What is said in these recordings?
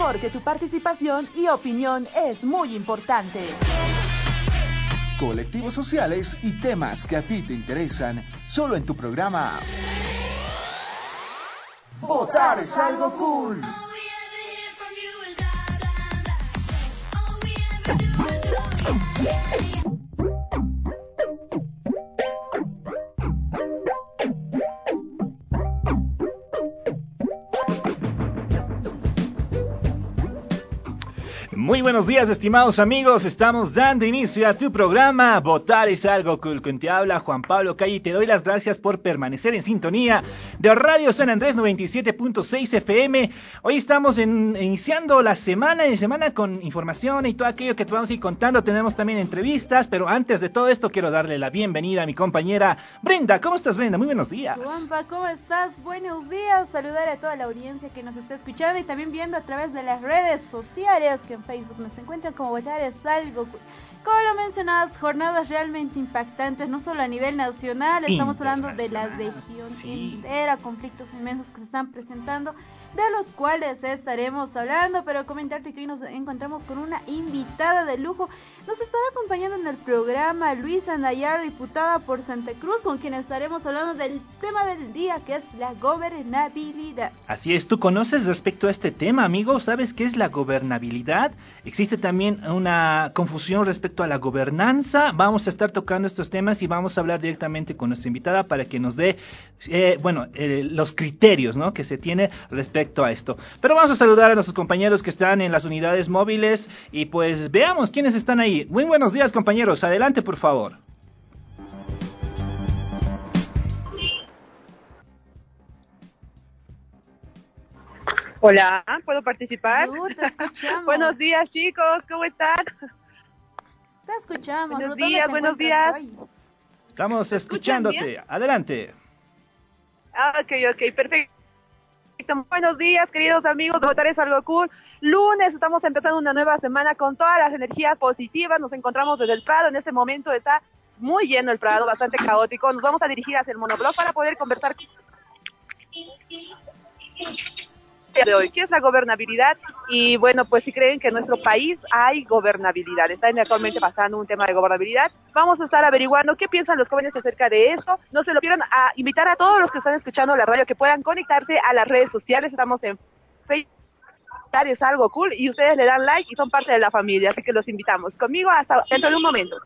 porque tu participación y opinión es muy importante. Colectivos sociales y temas que a ti te interesan, solo en tu programa. Votar es algo cool. Buenos días, estimados amigos. Estamos dando inicio a tu programa Votar es algo cool. Quien te habla Juan Pablo Calle te doy las gracias por permanecer en sintonía de Radio San Andrés 97.6 FM. Hoy estamos iniciando la semana de semana con información y todo aquello que te vamos a ir contando. Tenemos también entrevistas, pero antes de todo esto quiero darle la bienvenida a mi compañera Brenda. ¿Cómo estás, Brenda? Muy buenos días. Juanpa, ¿cómo estás? Buenos días. Saludar a toda la audiencia que nos está escuchando y también viendo a través de las redes sociales que en Facebook nos encuentran como votar es algo. Como lo mencionabas, jornadas realmente impactantes, no solo a nivel nacional, estamos hablando de la región entera, conflictos inmensos que se están presentando de los cuales estaremos hablando, pero comentarte que hoy nos encontramos con una invitada de lujo. Nos estará acompañando en el programa Luisa Nayar, diputada por Santa Cruz, con quien estaremos hablando del tema del día, que es la gobernabilidad. Así es, ¿tú conoces respecto a este tema, amigo? ¿Sabes qué es la gobernabilidad? Existe también una confusión respecto a la gobernanza. Vamos a estar tocando estos temas y vamos a hablar directamente con nuestra invitada para que nos dé, eh, bueno, eh, los criterios, ¿no? Que se tiene respecto a esto. Pero vamos a saludar a nuestros compañeros que están en las unidades móviles y pues veamos quiénes están ahí. Muy buenos días compañeros, adelante por favor. Hola, ¿puedo participar? buenos días chicos, ¿cómo están? Te escuchamos. Buenos días, buenos días. Estamos escuchándote, adelante. Ah, ok, ok, perfecto. Buenos días, queridos amigos de Votar algo cool. Lunes estamos empezando una nueva semana con todas las energías positivas. Nos encontramos desde el Prado. En este momento está muy lleno el Prado, bastante caótico. Nos vamos a dirigir hacia el monoblog para poder conversar de hoy, qué es la gobernabilidad y bueno, pues si creen que en nuestro país hay gobernabilidad, está actualmente pasando un tema de gobernabilidad, vamos a estar averiguando qué piensan los jóvenes acerca de esto, no se lo pierdan a invitar a todos los que están escuchando la radio que puedan conectarse a las redes sociales, estamos en Facebook es algo cool y ustedes le dan like y son parte de la familia, así que los invitamos. Conmigo hasta dentro de un momento.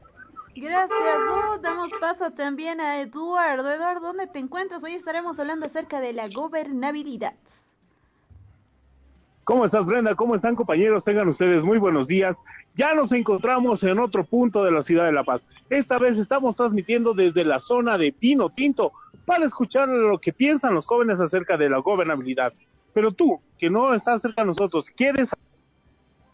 Gracias, Damos paso también a Eduardo. Eduardo, ¿dónde te encuentras? Hoy estaremos hablando acerca de la gobernabilidad. ¿Cómo estás, Brenda? ¿Cómo están, compañeros? Tengan ustedes muy buenos días. Ya nos encontramos en otro punto de la ciudad de La Paz. Esta vez estamos transmitiendo desde la zona de Pino Tinto para escuchar lo que piensan los jóvenes acerca de la gobernabilidad. Pero tú, que no estás cerca de nosotros, ¿quieres,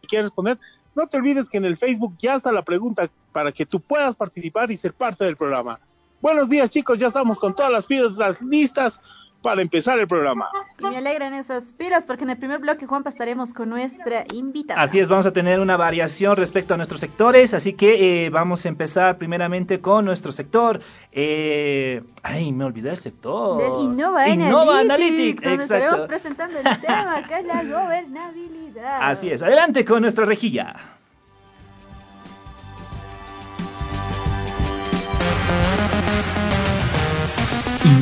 quieres responder? No te olvides que en el Facebook ya está la pregunta para que tú puedas participar y ser parte del programa. Buenos días, chicos. Ya estamos con todas las piedras listas para empezar el programa. Y me alegran esas piras porque en el primer bloque, Juan, pasaremos con nuestra invitada. Así es, vamos a tener una variación respecto a nuestros sectores, así que eh, vamos a empezar primeramente con nuestro sector. Eh, ay, me olvidé el sector. Del Innova, Innova Analytics. Exacto. presentando el tema que es la gobernabilidad. Así es, adelante con nuestra rejilla.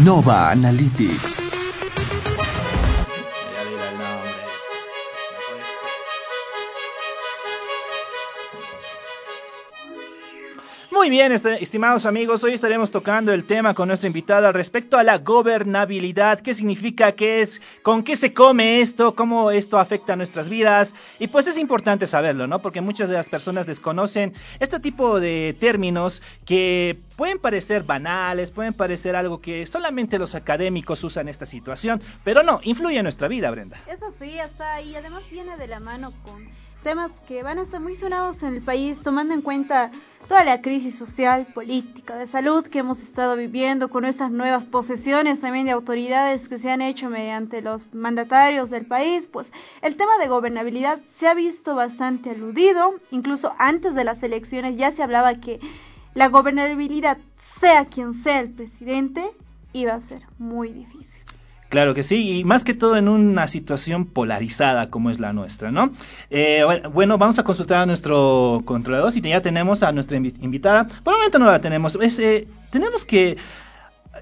Nova Analytics. Muy bien, este, estimados amigos, hoy estaremos tocando el tema con nuestra invitada respecto a la gobernabilidad, qué significa, qué es, con qué se come esto, cómo esto afecta a nuestras vidas. Y pues es importante saberlo, ¿no? Porque muchas de las personas desconocen este tipo de términos que pueden parecer banales, pueden parecer algo que solamente los académicos usan esta situación, pero no, influye en nuestra vida, Brenda. Eso sí, está ahí. Además viene de la mano con temas que van a estar muy sonados en el país, tomando en cuenta toda la crisis social, política, de salud que hemos estado viviendo con estas nuevas posesiones también de autoridades que se han hecho mediante los mandatarios del país, pues el tema de gobernabilidad se ha visto bastante aludido, incluso antes de las elecciones ya se hablaba que la gobernabilidad, sea quien sea el presidente, iba a ser muy difícil. Claro que sí, y más que todo en una situación polarizada como es la nuestra, ¿no? Eh, bueno, vamos a consultar a nuestro controlador si ya tenemos a nuestra invitada. Por el momento no la tenemos. Eh, tenemos que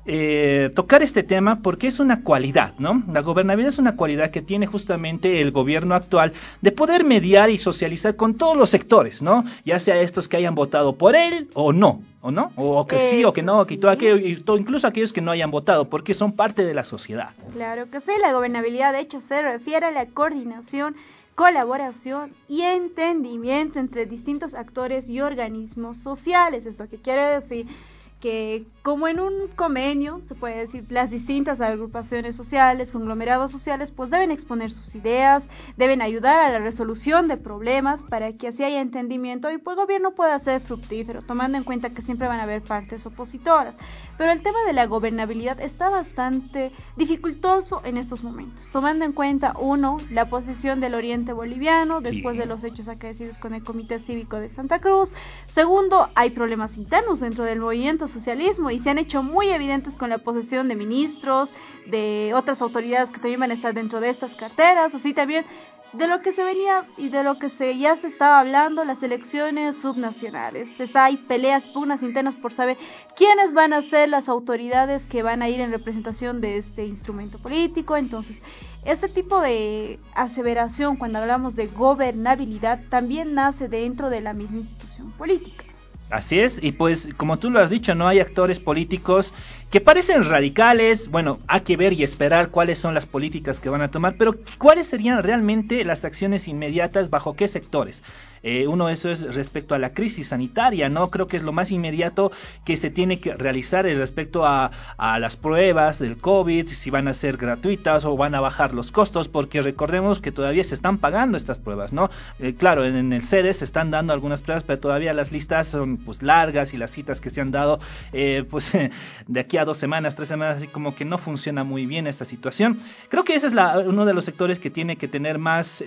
eh, tocar este tema porque es una cualidad, ¿no? La gobernabilidad es una cualidad que tiene justamente el gobierno actual de poder mediar y socializar con todos los sectores, ¿no? Ya sea estos que hayan votado por él o no, o no, o que sí o que no, que todo aquello, y todo, incluso aquellos que no hayan votado, porque son parte de la sociedad. Claro que sí, la gobernabilidad de hecho se refiere a la coordinación colaboración y entendimiento entre distintos actores y organismos sociales. ¿Esto qué quiere decir? Que como en un convenio, se puede decir, las distintas agrupaciones sociales, conglomerados sociales, pues deben exponer sus ideas, deben ayudar a la resolución de problemas para que así haya entendimiento y pues el gobierno pueda ser fructífero, tomando en cuenta que siempre van a haber partes opositoras. Pero el tema de la gobernabilidad está bastante dificultoso en estos momentos, tomando en cuenta, uno, la posición del oriente boliviano después de los hechos acaecidos con el Comité Cívico de Santa Cruz. Segundo, hay problemas internos dentro del movimiento socialismo y se han hecho muy evidentes con la posesión de ministros, de otras autoridades que también van a estar dentro de estas carteras, así también de lo que se venía y de lo que se ya se estaba hablando, las elecciones subnacionales. hay peleas, pugnas internas por saber quiénes van a ser las autoridades que van a ir en representación de este instrumento político. Entonces, este tipo de aseveración, cuando hablamos de gobernabilidad, también nace dentro de la misma institución política. Así es, y pues como tú lo has dicho, no hay actores políticos que parecen radicales, bueno, hay que ver y esperar cuáles son las políticas que van a tomar, pero cuáles serían realmente las acciones inmediatas bajo qué sectores. Eh, uno de eso es respecto a la crisis sanitaria, ¿no? Creo que es lo más inmediato que se tiene que realizar respecto a, a las pruebas del COVID, si van a ser gratuitas o van a bajar los costos, porque recordemos que todavía se están pagando estas pruebas, ¿no? Eh, claro, en, el sede se están dando algunas pruebas, pero todavía las listas son pues largas y las citas que se han dado, eh, pues de aquí a dos semanas, tres semanas, así como que no funciona muy bien esta situación. Creo que ese es uno de los sectores que tiene que tener más,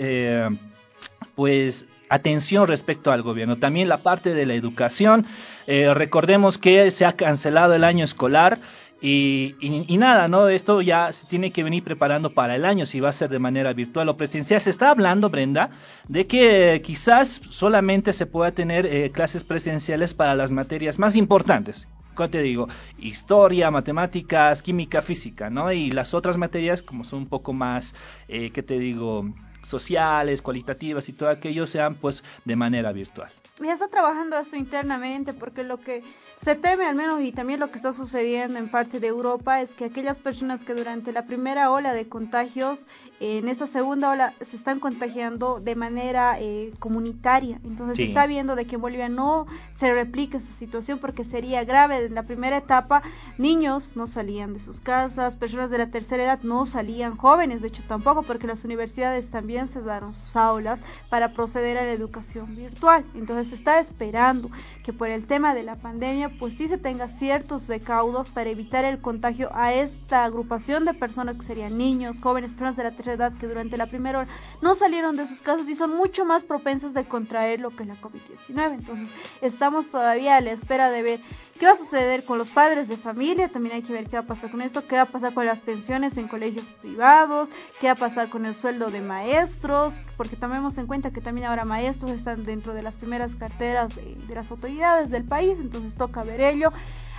pues, atención respecto al gobierno. También la parte de la educación. Eh, recordemos que se ha cancelado el año escolar. Y, y, nada, ¿no? Esto ya se tiene que venir preparando para el año, si va a ser de manera virtual o presencial. Se está hablando, Brenda, de que quizás solamente se pueda tener eh, clases presenciales para las materias más importantes, te digo? Historia, matemáticas, química, física, ¿no? Y las otras materias, como son un poco más, eh, ¿qué te digo? Sociales, cualitativas y todo aquello sean pues de manera virtual. Ya está trabajando esto internamente porque lo que se teme al menos y también lo que está sucediendo en parte de Europa es que aquellas personas que durante la primera ola de contagios en esta segunda ola se están contagiando de manera eh, comunitaria. Entonces se está viendo de que en Bolivia no se replica esta situación porque sería grave. En la primera etapa, niños no salían de sus casas, personas de la tercera edad no salían, jóvenes de hecho tampoco, porque las universidades también cerraron sus aulas para proceder a la educación virtual. Entonces se está esperando que por el tema de la pandemia, pues sí se tenga ciertos recaudos para evitar el contagio a esta agrupación de personas que serían niños, jóvenes, personas de la tercera edad que durante la primera hora no salieron de sus casas y son mucho más propensas de contraer lo que es la COVID-19. Entonces, estamos todavía a la espera de ver qué va a suceder con los padres de familia, también hay que ver qué va a pasar con esto, qué va a pasar con las pensiones en colegios privados, qué va a pasar con el sueldo de maestros, porque tomemos en cuenta que también ahora maestros están dentro de las primeras carteras de, las autoridades del país, entonces toca ver ello.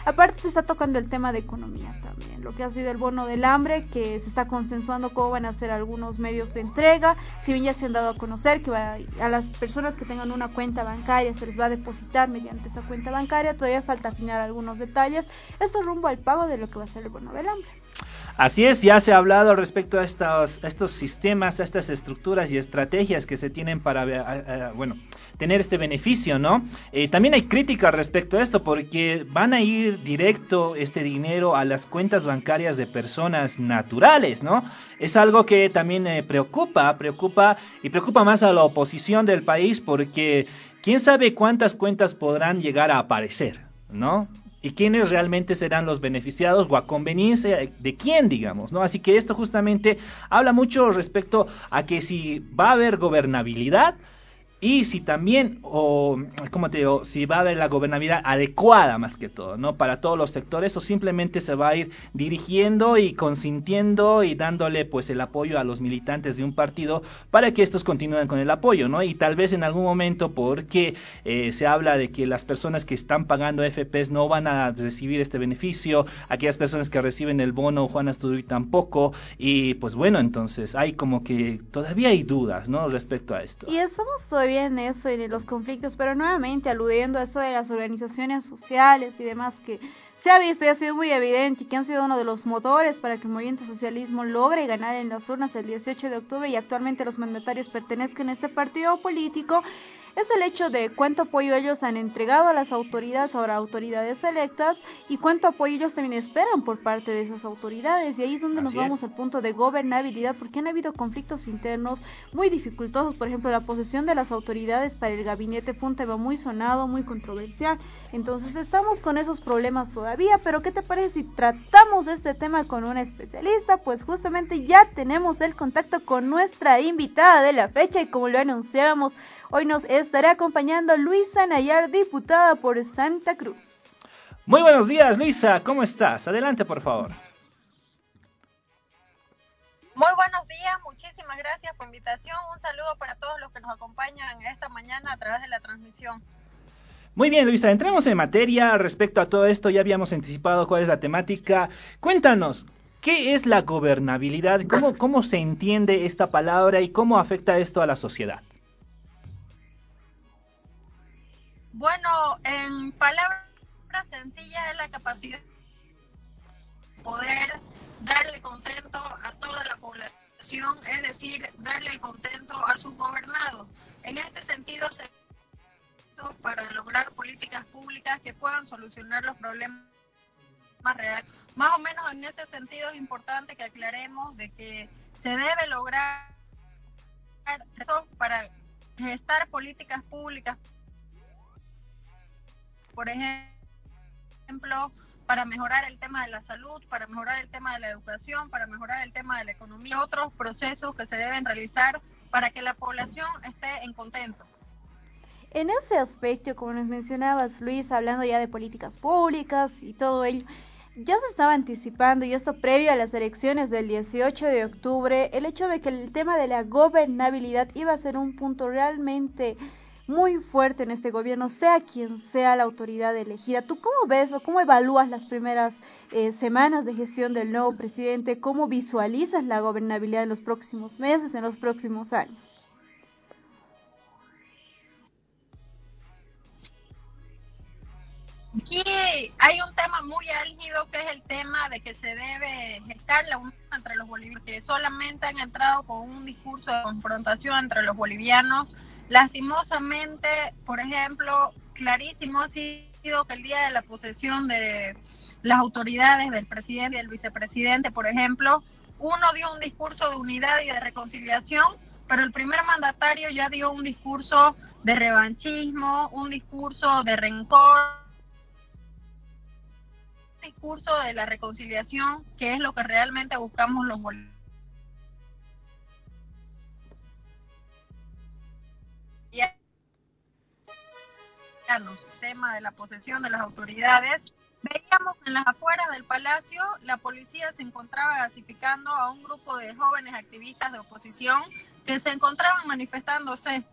Aparte se está tocando el tema de economía también, lo que ha sido el bono del hambre, que se está consensuando cómo van a ser algunos medios de entrega, si bien ya se han dado a conocer que a las personas que tengan una cuenta bancaria se les va a depositar mediante esa cuenta bancaria, todavía falta afinar algunos detalles, esto rumbo al pago de lo que va a ser el bono del hambre. Así es, ya se ha hablado respecto a estos, estos sistemas, a estas estructuras y estrategias que se tienen para, eh, eh, bueno, tener este beneficio, ¿no? Eh, también hay críticas respecto a esto porque van a ir directo este dinero a las cuentas bancarias de personas naturales, ¿no? Es algo que también preocupa, preocupa y preocupa más a la oposición del país porque quién sabe cuántas cuentas podrán llegar a aparecer, ¿no? Y quiénes realmente serán los beneficiados o a conveniencia de quién, digamos, ¿no? Así que esto justamente habla mucho respecto a que si va a haber gobernabilidad, y si también, o como te digo, si va a haber la gobernabilidad adecuada más que todo, ¿no? Para todos los sectores, o simplemente se va a ir dirigiendo y consintiendo y dándole pues el apoyo a los militantes de un partido para que estos continúen con el apoyo, ¿no? Y tal vez en algún momento, porque eh, se habla de que las personas que están pagando FPs no van a recibir este beneficio, aquellas personas que reciben el bono Juan Astudillo tampoco, y pues bueno, entonces hay como que todavía hay dudas, ¿no? Respecto a esto. Y estamos en eso y los conflictos, pero nuevamente aludiendo a eso de las organizaciones sociales y demás que se ha visto y ha sido muy evidente y que han sido uno de los motores para que el movimiento socialismo logre ganar en las urnas el 18 de octubre y actualmente los mandatarios pertenezcan a este partido político es el hecho de cuánto apoyo ellos han entregado a las autoridades, ahora autoridades electas, y cuánto apoyo ellos también esperan por parte de esas autoridades. Y ahí es donde nos vamos al punto de gobernabilidad, porque han habido conflictos internos muy dificultosos. Por ejemplo, la posesión de las autoridades para el gabinete fue un tema muy sonado, muy controversial. Entonces estamos con esos problemas todavía, pero ¿qué te parece si tratamos este tema con una especialista? Pues justamente ya tenemos el contacto con nuestra invitada de la fecha y como lo anunciábamos, Hoy nos estará acompañando Luisa Nayar, diputada por Santa Cruz. Muy buenos días, Luisa. ¿Cómo estás? Adelante, por favor. Muy buenos días, muchísimas gracias por la invitación. Un saludo para todos los que nos acompañan esta mañana a través de la transmisión. Muy bien, Luisa, entremos en materia respecto a todo esto. Ya habíamos anticipado cuál es la temática. Cuéntanos, ¿qué es la gobernabilidad? ¿Cómo, cómo se entiende esta palabra y cómo afecta esto a la sociedad? Bueno, en palabras sencillas es la capacidad de poder darle contento a toda la población, es decir, darle el contento a sus gobernados. En este sentido, se para lograr políticas públicas que puedan solucionar los problemas más reales. Más o menos en ese sentido es importante que aclaremos de que se debe lograr eso para gestar políticas públicas por ejemplo, para mejorar el tema de la salud, para mejorar el tema de la educación, para mejorar el tema de la economía, otros procesos que se deben realizar para que la población esté en contento. En ese aspecto, como nos mencionabas, Luis, hablando ya de políticas públicas y todo ello, ya se estaba anticipando, y esto previo a las elecciones del 18 de octubre, el hecho de que el tema de la gobernabilidad iba a ser un punto realmente muy fuerte en este gobierno, sea quien sea la autoridad elegida. ¿Tú cómo ves o cómo evalúas las primeras eh, semanas de gestión del nuevo presidente? ¿Cómo visualizas la gobernabilidad en los próximos meses, en los próximos años? Aquí hay un tema muy álgido que es el tema de que se debe gestar la unión entre los bolivianos, que solamente han entrado con un discurso de confrontación entre los bolivianos Lastimosamente, por ejemplo, clarísimo ha sido que el día de la posesión de las autoridades del presidente y el vicepresidente, por ejemplo, uno dio un discurso de unidad y de reconciliación, pero el primer mandatario ya dio un discurso de revanchismo, un discurso de rencor, un discurso de la reconciliación, que es lo que realmente buscamos los bolivianos el tema de la posesión de las autoridades, veíamos en las afueras del palacio la policía se encontraba gasificando a un grupo de jóvenes activistas de oposición que se encontraban manifestándose.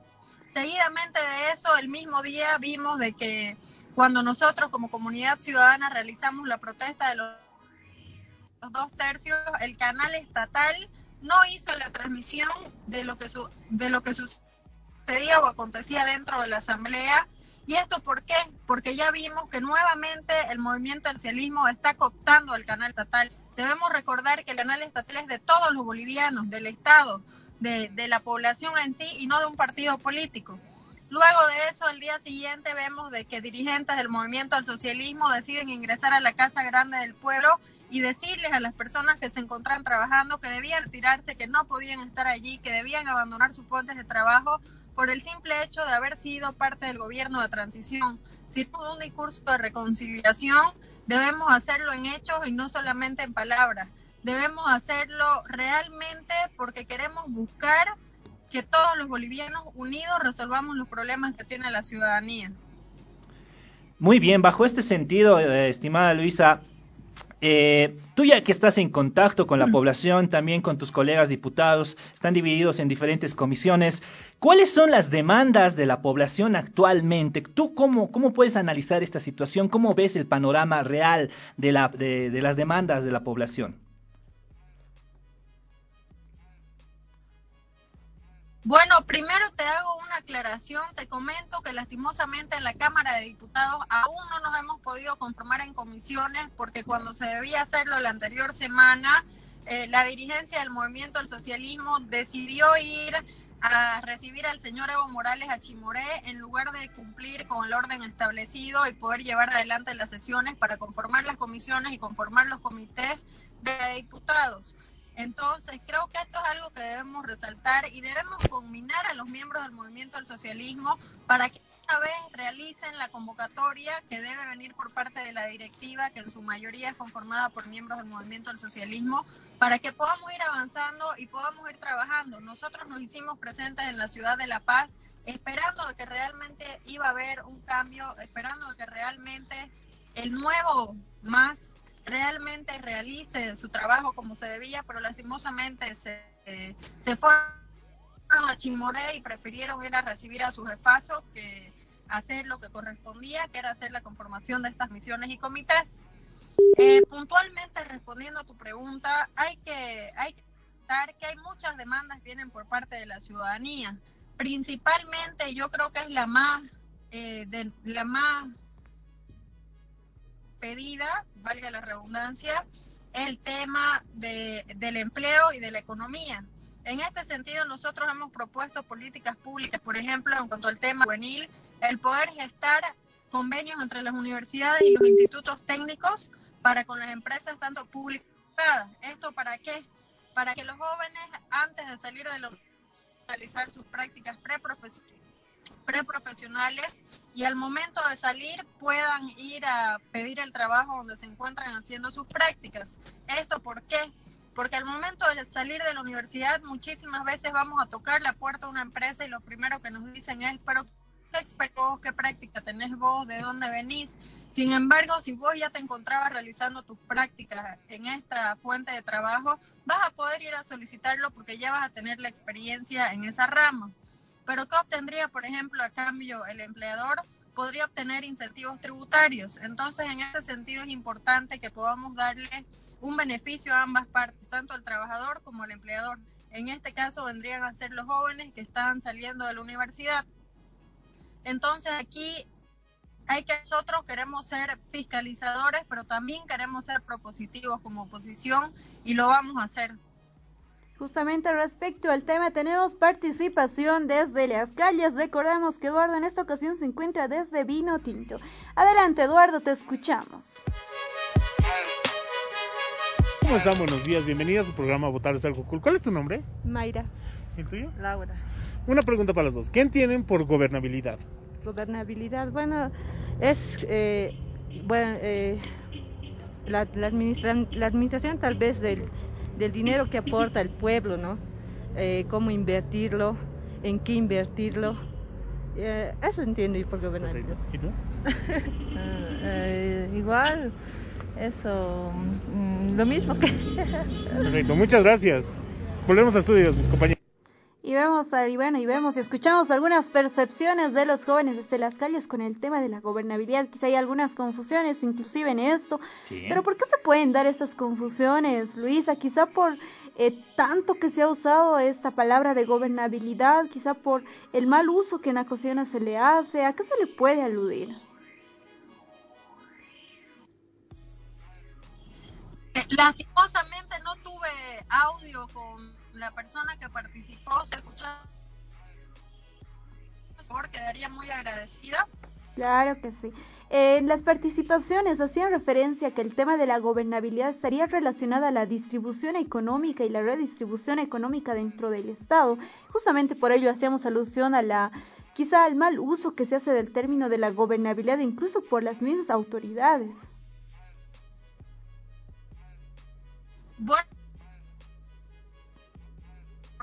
Seguidamente de eso, el mismo día vimos de que cuando nosotros como comunidad ciudadana realizamos la protesta de los, dos tercios, el canal estatal no hizo la transmisión de lo que su, de lo que sucedía o acontecía dentro de la asamblea ¿Y esto por qué? Porque ya vimos que nuevamente el movimiento del socialismo está cooptando el canal estatal. Debemos recordar que el canal estatal es de todos los bolivianos, del Estado, de, la población en sí y no de un partido político. Luego de eso, el día siguiente vemos de que dirigentes del movimiento al socialismo deciden ingresar a la Casa Grande del Pueblo y decirles a las personas que se encontraban trabajando que debían retirarse, que no podían estar allí, que debían abandonar sus fuentes de trabajo por el simple hecho de haber sido parte del gobierno de transición. Si tenemos un discurso de reconciliación, debemos hacerlo en hechos y no solamente en palabras. Debemos hacerlo realmente porque queremos buscar que todos los bolivianos unidos resolvamos los problemas que tiene la ciudadanía. Muy bien, bajo este sentido, eh, estimada Luisa, eh, tú ya que estás en contacto con la población, también con tus colegas diputados, están divididos en diferentes comisiones. ¿Cuáles son las demandas de la población actualmente? ¿Tú cómo, cómo puedes analizar esta situación? ¿Cómo ves el panorama real de, la, de, de las demandas de la población? Bueno, primero te hago una aclaración, te comento que lastimosamente en la Cámara de Diputados aún no nos hemos podido conformar en comisiones porque cuando se debía hacerlo la anterior semana, eh, la dirigencia del movimiento del socialismo decidió ir a recibir al señor Evo Morales a Chimoré en lugar de cumplir con el orden establecido y poder llevar adelante las sesiones para conformar las comisiones y conformar los comités de diputados. Entonces, creo que esto es algo que debemos resaltar y debemos combinar a los miembros del movimiento del socialismo para que esta vez realicen la convocatoria que debe venir por parte de la directiva, que en su mayoría es conformada por miembros del movimiento del socialismo, para que podamos ir avanzando y podamos ir trabajando. Nosotros nos hicimos presentes en la ciudad de La Paz esperando que realmente iba a haber un cambio, esperando que realmente el nuevo más realmente realice su trabajo como se debía, pero lastimosamente se, se fueron a Chimoré y prefirieron ir a recibir a sus espacios que hacer lo que correspondía, que era hacer la conformación de estas misiones y comités. Eh, puntualmente respondiendo a tu pregunta, hay que, hay que que hay muchas demandas que vienen por parte de la ciudadanía. Principalmente yo creo que es la más, eh, de, la más pedida, valga la redundancia, el tema de, del empleo y de la economía. En este sentido, nosotros hemos propuesto políticas públicas, por ejemplo, en cuanto al tema juvenil, el poder gestar convenios entre las universidades y los institutos técnicos para con las empresas tanto públicas. ¿Esto para qué? Para que los jóvenes, antes de salir de los realizar sus prácticas preprofesionales, preprofesionales y al momento de salir puedan ir a pedir el trabajo donde se encuentran haciendo sus prácticas. ¿Esto por qué? Porque al momento de salir de la universidad muchísimas veces vamos a tocar la puerta de una empresa y lo primero que nos dicen es, pero ¿qué experto qué práctica tenés vos? ¿De dónde venís? Sin embargo, si vos ya te encontrabas realizando tus prácticas en esta fuente de trabajo, vas a poder ir a solicitarlo porque ya vas a tener la experiencia en esa rama. Pero ¿qué obtendría, por ejemplo, a cambio el empleador? Podría obtener incentivos tributarios. Entonces, en ese sentido es importante que podamos darle un beneficio a ambas partes, tanto al trabajador como al empleador. En este caso vendrían a ser los jóvenes que están saliendo de la universidad. Entonces aquí hay que nosotros queremos ser fiscalizadores, pero también queremos ser propositivos como oposición y lo vamos a hacer. Justamente respecto al tema tenemos participación desde las calles. Recordamos que Eduardo en esta ocasión se encuentra desde Vino Tinto. Adelante Eduardo, te escuchamos. ¿Cómo están? Buenos días, bienvenida a su programa Votar es algo cool. ¿Cuál es tu nombre? Mayra. ¿El tuyo? Laura. Una pregunta para los dos. ¿Quién tienen por gobernabilidad? Gobernabilidad, bueno, es eh, bueno, eh, la, la, administra la administración tal vez del del dinero que aporta el pueblo, ¿no? Eh, cómo invertirlo, en qué invertirlo. Eh, eso entiendo y por gobernar. ¿Y tú? Ah, eh, igual, eso, mm, lo mismo que... Perfecto, muchas gracias. Volvemos a estudios, compañeros. Y vemos, y bueno, y vemos y escuchamos algunas percepciones de los jóvenes desde las calles con el tema de la gobernabilidad. Quizá hay algunas confusiones, inclusive en esto. Sí. Pero ¿por qué se pueden dar estas confusiones, Luisa? Quizá por eh, tanto que se ha usado esta palabra de gobernabilidad, quizá por el mal uso que en ocasiones se le hace. ¿A qué se le puede aludir? Lastimosamente no tuve audio con la persona que participó, se escucha. Por favor, quedaría muy agradecida. Claro que sí. En eh, las participaciones hacían referencia que el tema de la gobernabilidad estaría relacionada a la distribución económica y la redistribución económica dentro del Estado. Justamente por ello hacíamos alusión a la quizá al mal uso que se hace del término de la gobernabilidad incluso por las mismas autoridades. Bueno,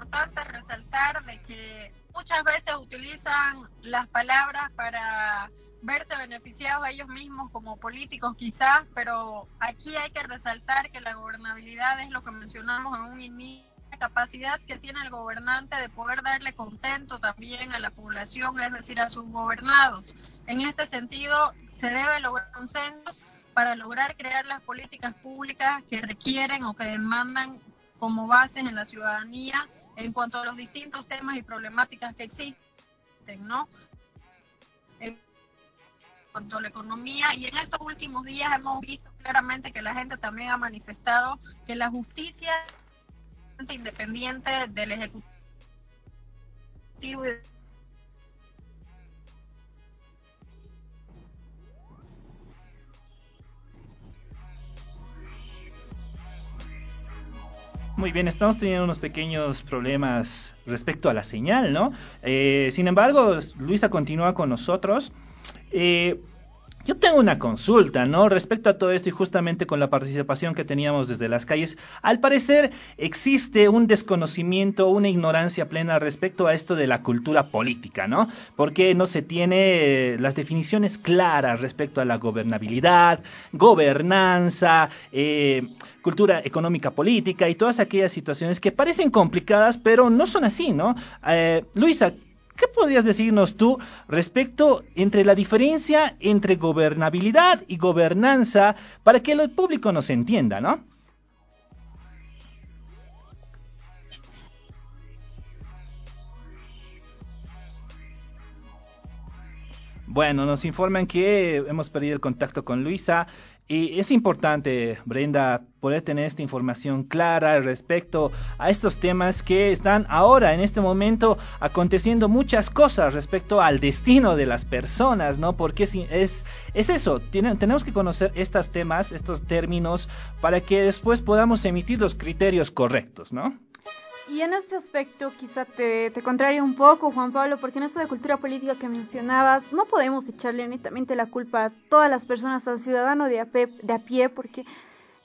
importante resaltar de que muchas veces utilizan las palabras para verse beneficiados a ellos mismos como políticos quizás, pero aquí hay que resaltar que la gobernabilidad es lo que mencionamos en un inicio, la capacidad que tiene el gobernante de poder darle contento también a la población, es decir, a sus gobernados. En este sentido, se debe lograr consensos para lograr crear las políticas públicas que requieren o que demandan como bases en la ciudadanía en cuanto a los distintos temas y problemáticas que existen, ¿no? En cuanto a la economía y en estos últimos días hemos visto claramente que la gente también ha manifestado que la justicia independiente del ejecutivo y Muy bien, estamos teniendo unos pequeños problemas respecto a la señal, ¿no? Eh, sin embargo, Luisa continúa con nosotros. Eh, yo tengo una consulta, ¿no? Respecto a todo esto y justamente con la participación que teníamos desde las calles, al parecer existe un desconocimiento, una ignorancia plena respecto a esto de la cultura política, ¿no? Porque no se tiene eh, las definiciones claras respecto a la gobernabilidad, gobernanza, eh, cultura económica política y todas aquellas situaciones que parecen complicadas, pero no son así, ¿no? Eh, Luisa, ¿Qué podrías decirnos tú respecto entre la diferencia entre gobernabilidad y gobernanza para que el público nos entienda, ¿no? Bueno, nos informan que hemos perdido el contacto con Luisa. Y es importante, Brenda, poder tener esta información clara respecto a estos temas que están ahora, en este momento, aconteciendo muchas cosas respecto al destino de las personas, ¿no? Porque es, es eso, tenemos que conocer estos temas, estos términos, para que después podamos emitir los criterios correctos, ¿no? Y en este aspecto quizá te, te un poco, Juan Pablo, porque en esto de cultura política que mencionabas, no podemos echarle netamente la culpa a todas las personas, al ciudadano de a, de a pie, porque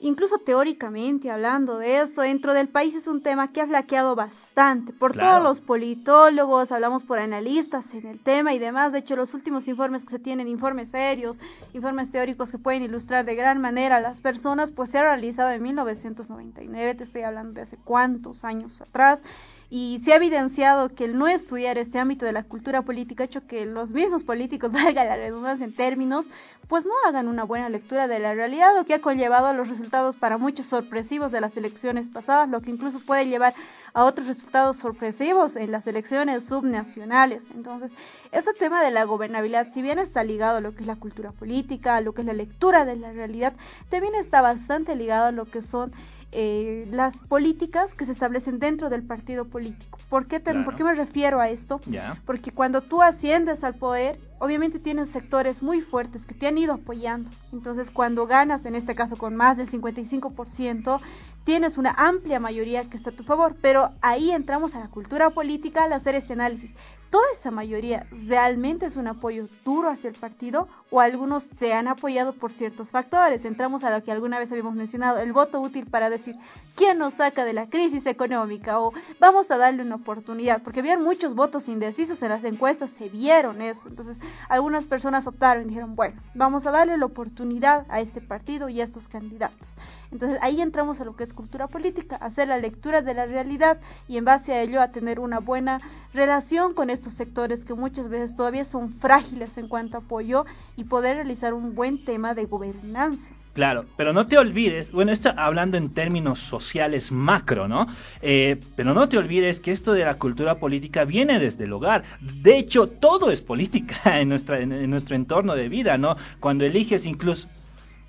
incluso teóricamente hablando de eso, dentro del país es un tema que ha flaqueado bastante por todos los politólogos, hablamos por analistas en el tema y demás. De hecho, los últimos informes que se tienen, informes serios, informes teóricos que pueden ilustrar de gran manera a las personas, pues se ha realizado en 1999, te estoy hablando de hace cuántos años atrás y se ha evidenciado que el no estudiar este ámbito de la cultura política ha hecho que los mismos políticos, valga la redundancia en términos, pues no hagan una buena lectura de la realidad, lo que ha conllevado a los resultados para muchos sorpresivos de las elecciones pasadas, lo que incluso puede llevar a otros resultados sorpresivos en las elecciones subnacionales. Entonces, este tema de la gobernabilidad, si bien está ligado a lo que es la cultura política, a lo que es la lectura de la realidad, también está bastante ligado a lo que son eh, las políticas que se establecen dentro del partido político. ¿Por qué, ¿por qué me refiero a esto? Porque cuando tú asciendes al poder, obviamente tienes sectores muy fuertes que te han ido apoyando. Entonces, cuando ganas, en este caso con más del 55%, tienes una amplia mayoría que está a tu favor. Pero ahí entramos a la cultura política al hacer este análisis toda esa mayoría realmente es un apoyo duro hacia el partido o algunos te han apoyado por ciertos factores. Entramos a lo que alguna vez habíamos mencionado, el voto útil para decir quién nos saca de la crisis económica o vamos a darle una oportunidad, porque había muchos votos indecisos en las encuestas, se vieron eso. Entonces, algunas personas optaron y dijeron, bueno, vamos a darle la oportunidad a este partido y a estos candidatos. Entonces, ahí entramos a lo que es cultura política, hacer la lectura de la realidad y en base a ello a tener una buena relación con estos sectores que muchas veces todavía son frágiles en cuanto a apoyo y poder realizar un buen tema de gobernanza. Claro, pero no te olvides, bueno, esto hablando en términos sociales macro, ¿no? Eh, pero no te olvides que esto de la cultura política viene desde el hogar. De hecho, todo es política en, nuestra, en, nuestro entorno de vida, ¿no? Cuando eliges incluso,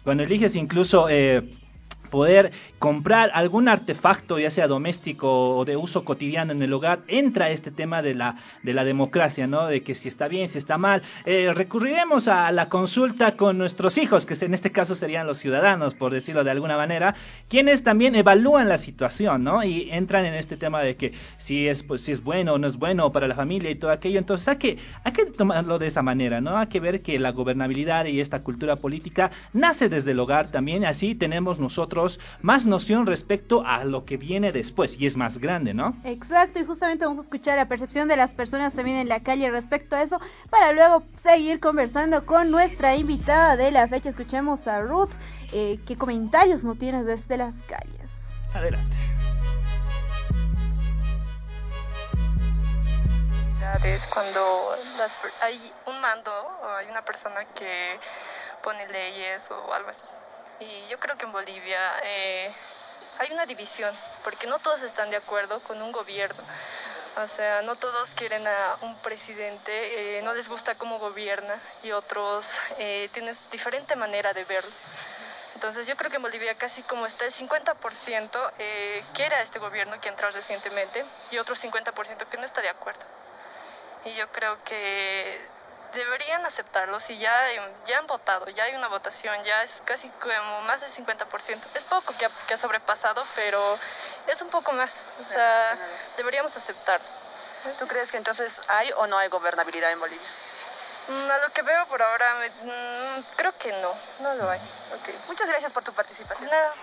cuando eliges incluso eh, poder comprar algún artefacto, ya sea doméstico o de uso cotidiano en el hogar, entra este tema de la, de la democracia, ¿no? De que si está bien, si está mal. Eh, recurriremos a la consulta con nuestros hijos, que en este caso serían los ciudadanos, por decirlo de alguna manera, quienes también evalúan la situación, ¿no? Y entran en este tema de que si es, pues, si es bueno o no es bueno para la familia y todo aquello. Entonces hay que, hay que tomarlo de esa manera, ¿no? Hay que ver que la gobernabilidad y esta cultura política nace desde el hogar también. Así tenemos nosotros nosotros más noción respecto a lo que viene después y es más grande, ¿no? Exacto, y justamente vamos a escuchar la percepción de las personas también en la calle respecto a eso, para luego seguir conversando con nuestra invitada de la fecha. Escuchemos a Ruth, eh, ¿qué comentarios no tienes desde las calles? Adelante. cuando hay un mando o hay una persona que pone leyes o algo así. Y yo creo que en Bolivia eh, hay una división, porque no todos están de acuerdo con un gobierno. O sea, no todos quieren a un presidente, eh, no les gusta cómo gobierna y otros eh, tienen diferente manera de verlo. Entonces yo creo que en Bolivia casi como está el 50% eh, quiere a este gobierno que ha recientemente y otro 50% que no está de acuerdo. Y yo creo que deberían aceptarlo si ya, ya han votado, ya hay una votación, ya es casi como más del 50%. Es poco que ha, que ha sobrepasado, pero es un poco más. O sea, deberíamos aceptarlo. ¿Tú crees que entonces hay o no hay gobernabilidad en Bolivia? Mm, A lo que veo por ahora, me- mm, creo que no, no lo hay. Muchas gracias por tu participación. Nada.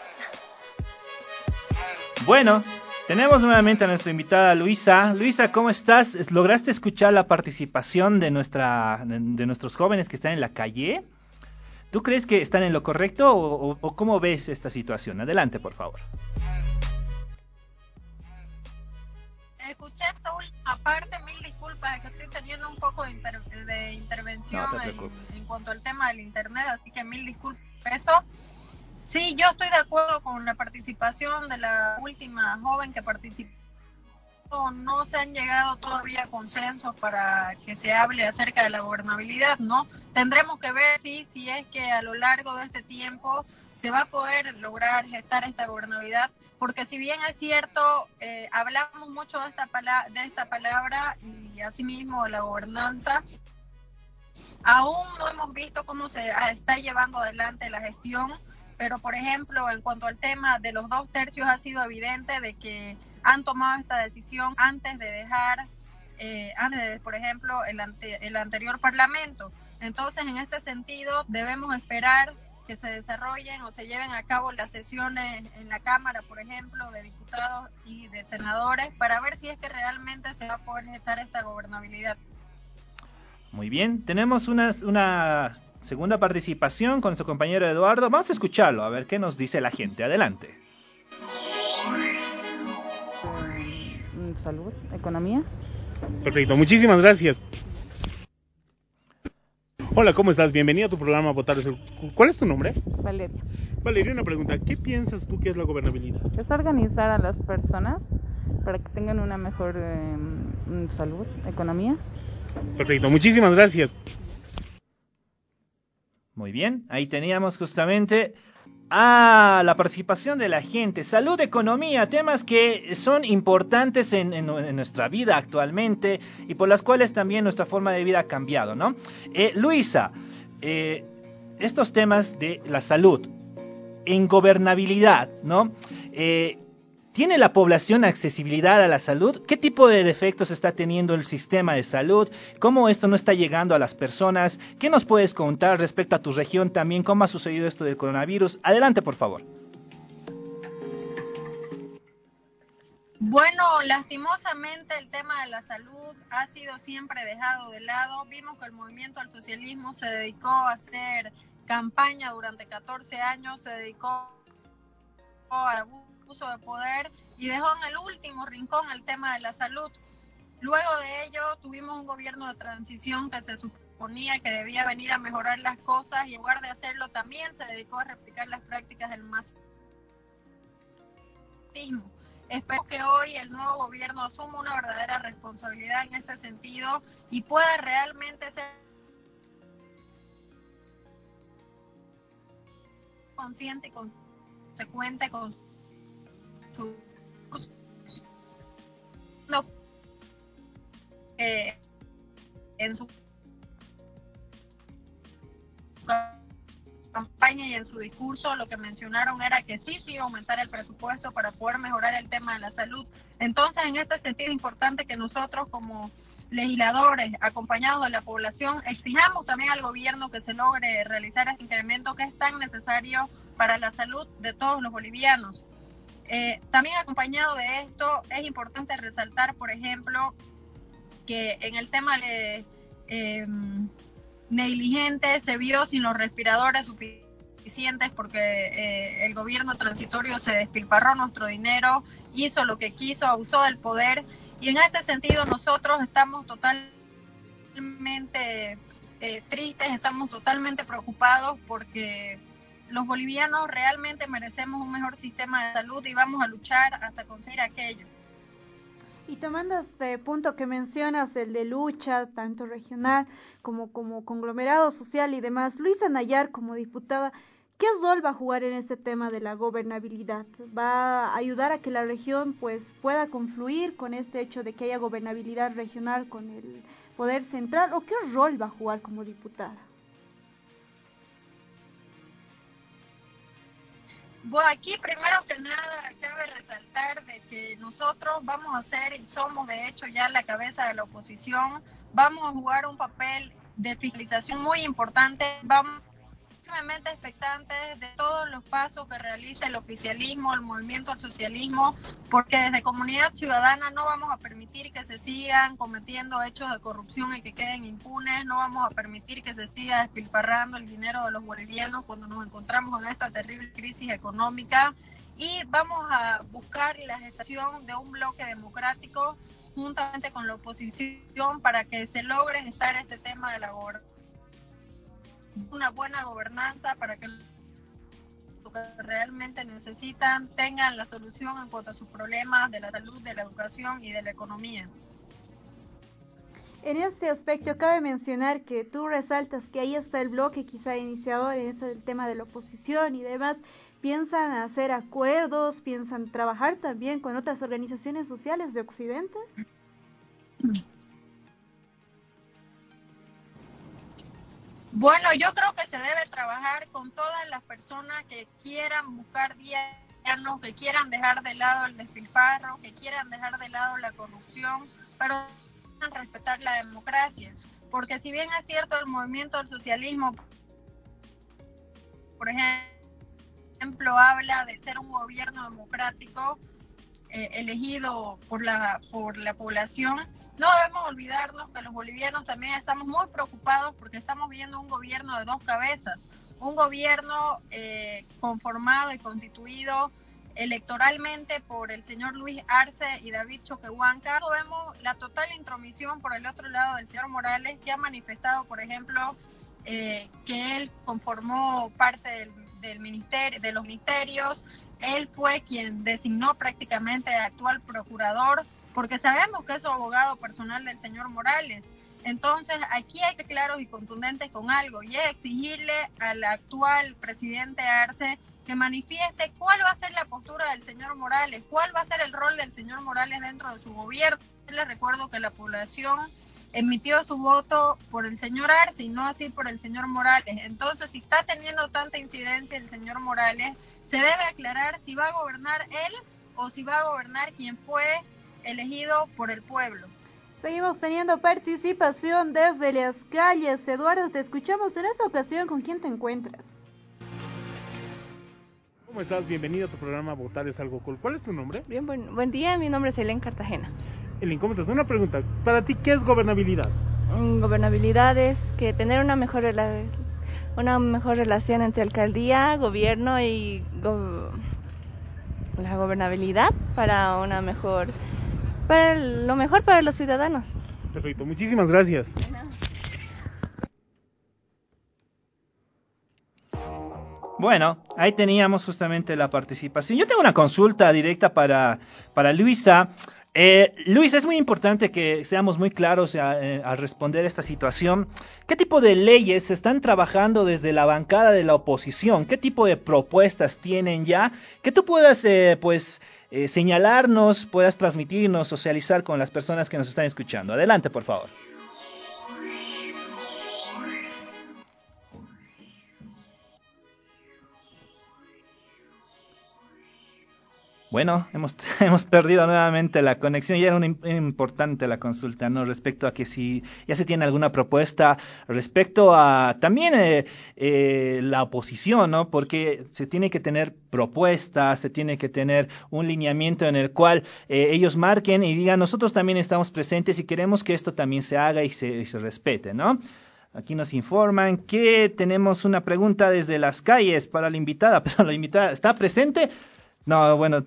Bueno, tenemos nuevamente a nuestra invitada Luisa. Luisa, ¿cómo estás? Es- ¿Lograste escuchar la participación de, nuestra, de, de nuestros jóvenes que están en la calle? ¿Tú crees que están en lo correcto o, o- o cómo ves esta situación? Adelante, por favor. Escuché esta última parte, mil disculpas, que estoy teniendo un poco de, inter- de intervención No en, en cuanto al tema del internet, así que mil disculpas eso. Sí, yo estoy de acuerdo con la participación de la última joven que participó. No se han llegado todavía consensos para que se hable acerca de la gobernabilidad, ¿no? Tendremos que ver si, si es que a lo largo de este tiempo se va a poder lograr gestar esta gobernabilidad, porque si bien es cierto, eh, hablamos mucho de esta, pala- de esta palabra y asimismo de la gobernanza, aún no hemos visto cómo se está llevando adelante la gestión, pero por ejemplo, en cuanto al tema de los dos tercios, ha sido evidente de que han tomado esta decisión antes de dejar, eh, antes de, por ejemplo, el, ante- el anterior parlamento. Entonces, en este sentido, debemos esperar que se desarrollen o se lleven a cabo las sesiones en la Cámara, por ejemplo, de diputados y de senadores, para ver si es que realmente se va a poder gestar esta gobernabilidad. Muy bien, tenemos una, una segunda participación con nuestro compañero Eduardo. Vamos a escucharlo, a ver qué nos dice la gente. Adelante. Mm, salud, economía. Perfecto, muchísimas gracias. Hola, ¿cómo estás? Bienvenido a tu programa Votar ¿Cuál es tu nombre? Valeria. Valeria, una pregunta. ¿Qué piensas tú que es la gobernabilidad? Es organizar a las personas para que tengan una mejor eh, mm, salud, economía. Perfecto, muchísimas gracias. Muy bien, ahí teníamos justamente a la participación de la gente. Salud, economía, temas que son importantes en, en- nuestra vida actualmente y por las cuales también nuestra forma de vida ha cambiado, ¿no? Eh, Luisa, eh, estos temas de la salud, en gobernabilidad, ¿no? Eh, ¿Tiene la población accesibilidad a la salud? ¿Qué tipo de defectos está teniendo el sistema de salud? ¿Cómo esto no está llegando a las personas? ¿Qué nos puedes contar respecto a tu región también? ¿Cómo ha sucedido esto del coronavirus? Adelante, por favor. Bueno, lastimosamente el tema de la salud ha sido siempre dejado de lado. Vimos que el movimiento al socialismo se dedicó a hacer campaña durante 14 años, se dedicó al abuso de poder y dejó en el último rincón el tema de la salud. Luego de ello tuvimos un gobierno de transición que se suponía que debía venir a mejorar las cosas y en lugar de hacerlo también se dedicó a replicar las prácticas del masismo. Espero que hoy el nuevo gobierno asuma una verdadera responsabilidad en este sentido y pueda realmente ser consciente y consecuente con no, eh, en su campaña y en su discurso lo que mencionaron era que sí, sí, aumentar el presupuesto para poder mejorar el tema de la salud. Entonces, en este sentido, es importante que nosotros como legisladores, acompañados de la población, exijamos también al gobierno que se logre realizar este incremento que es tan necesario para la salud de todos los bolivianos. Eh, también acompañado de esto, es importante resaltar, por ejemplo, que en el tema de eh, negligente se vio sin los respiradores suficientes porque eh, el gobierno transitorio se despilfarró nuestro dinero, hizo lo que quiso, abusó del poder. Y en este sentido nosotros estamos totalmente eh, tristes, estamos totalmente preocupados porque los bolivianos realmente merecemos un mejor sistema de salud y vamos a luchar hasta conseguir aquello. Y tomando este punto que mencionas, el de lucha, tanto regional como como conglomerado social y demás, Luisa Nayar como diputada, ¿Qué rol va a jugar en este tema de la gobernabilidad? ¿Va a ayudar a que la región pues pueda confluir con este hecho de que haya gobernabilidad regional con el poder central o qué rol va a jugar como diputada? Bueno, aquí primero que nada cabe resaltar de que nosotros vamos a ser y somos de hecho ya la cabeza de la oposición, vamos a jugar un papel de fiscalización muy importante, vamos extremadamente expectantes de todos los pasos que realiza el oficialismo, el movimiento al socialismo, porque desde comunidad ciudadana no vamos a permitir que se sigan cometiendo hechos de corrupción y que queden impunes, no vamos a permitir que se siga despilfarrando el dinero de los bolivianos cuando nos encontramos en esta terrible crisis económica. Y vamos a buscar la gestación de un bloque democrático juntamente con la oposición para que se logre gestar este tema de la gobernación una buena gobernanza para que los que realmente necesitan tengan la solución en cuanto a sus problemas de la salud, de la educación y de la economía. En este aspecto cabe mencionar que tú resaltas que ahí está el bloque quizá iniciador en eso del tema de la oposición y demás. ¿Piensan hacer acuerdos? ¿Piensan trabajar también con otras organizaciones sociales de Occidente? Bueno, yo creo que se debe trabajar con todas las personas que quieran buscar diálogo, que quieran dejar de lado el despilfarro, que quieran dejar de lado la corrupción, pero respetar la democracia. Porque si bien es cierto el movimiento del socialismo, por ejemplo, habla de ser un gobierno democrático eh, elegido por la, por la población, no debemos olvidarnos que los bolivianos también estamos muy preocupados porque estamos viendo un gobierno de dos cabezas, un gobierno eh, conformado y constituido electoralmente por el señor Luis Arce y David Choquehuanca. Vemos la total intromisión por el otro lado del señor Morales, que ha manifestado, por ejemplo, eh, que él conformó parte del, del ministerio, de los ministerios, él fue quien designó prácticamente al actual procurador, porque sabemos que es su abogado personal del señor Morales. Entonces, aquí hay que claros y contundentes con algo, y es exigirle al actual presidente Arce que manifieste cuál va a ser la postura del señor Morales, cuál va a ser el rol del señor Morales dentro de su gobierno. Les recuerdo que la población emitió su voto por el señor Arce y no así por el señor Morales. Entonces, si está teniendo tanta incidencia el señor Morales, se debe aclarar si va a gobernar él o si va a gobernar quien fue elegido por el pueblo. Seguimos teniendo participación desde las calles. Eduardo, te escuchamos en esta ocasión. ¿Con quién te encuentras? ¿Cómo estás? Bienvenido a tu programa Votar es algo cool. ¿Cuál es tu nombre? Bien, buen, buen día. Mi nombre es Helen Cartagena. Helen, ¿cómo estás? Una pregunta. Para ti, ¿qué es gobernabilidad? Mm, gobernabilidad es que tener una mejor, una mejor relación entre alcaldía, gobierno y go la gobernabilidad para una mejor para lo mejor para los ciudadanos. Perfecto, muchísimas gracias. Bueno, ahí teníamos justamente la participación. Yo tengo una consulta directa para, para Luisa. Eh, Luis, es muy importante que seamos muy claros eh, al responder esta situación. ¿Qué tipo de leyes se están trabajando desde la bancada de la oposición? ¿Qué tipo de propuestas tienen ya? Que tú puedas, eh, pues, eh, señalarnos, puedas transmitirnos, socializar con las personas que nos están escuchando. Adelante, por favor. Bueno, hemos, hemos perdido nuevamente la conexión. Ya era un, importante la consulta, ¿no? Respecto a que si ya se tiene alguna propuesta respecto a también eh, eh, la oposición, ¿no? Porque se tiene que tener propuestas, se tiene que tener un lineamiento en el cual eh, ellos marquen y digan, nosotros también estamos presentes y queremos que esto también se haga y se, y se respete, ¿no? Aquí nos informan que tenemos una pregunta desde las calles para la invitada, pero la invitada está presente. No, bueno,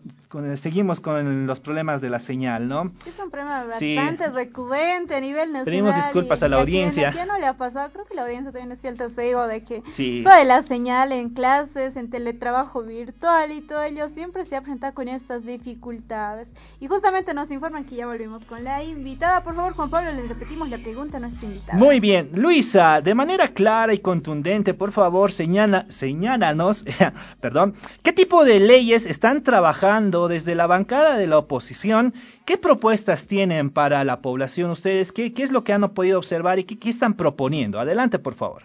seguimos con los problemas de la señal, ¿no? Es un problema bastante recurrente a nivel nacional. Pedimos disculpas a la audiencia. Ya no le ha pasado, creo que la audiencia también es fiel testigo de que sí. de la señal en clases, en teletrabajo virtual y todo ello siempre se ha presentado con estas dificultades. Y justamente nos informan que ya volvimos con la invitada. Por favor, Juan Pablo, les repetimos la pregunta a nuestra invitada. Muy bien, Luisa, de manera clara y contundente, por favor, señala, señálanos, perdón, ¿qué tipo de leyes están trabajando desde la bancada de la oposición. ¿Qué propuestas tienen para la población ustedes? ¿Qué, qué es lo que han podido observar y qué, qué están proponiendo? Adelante, por favor.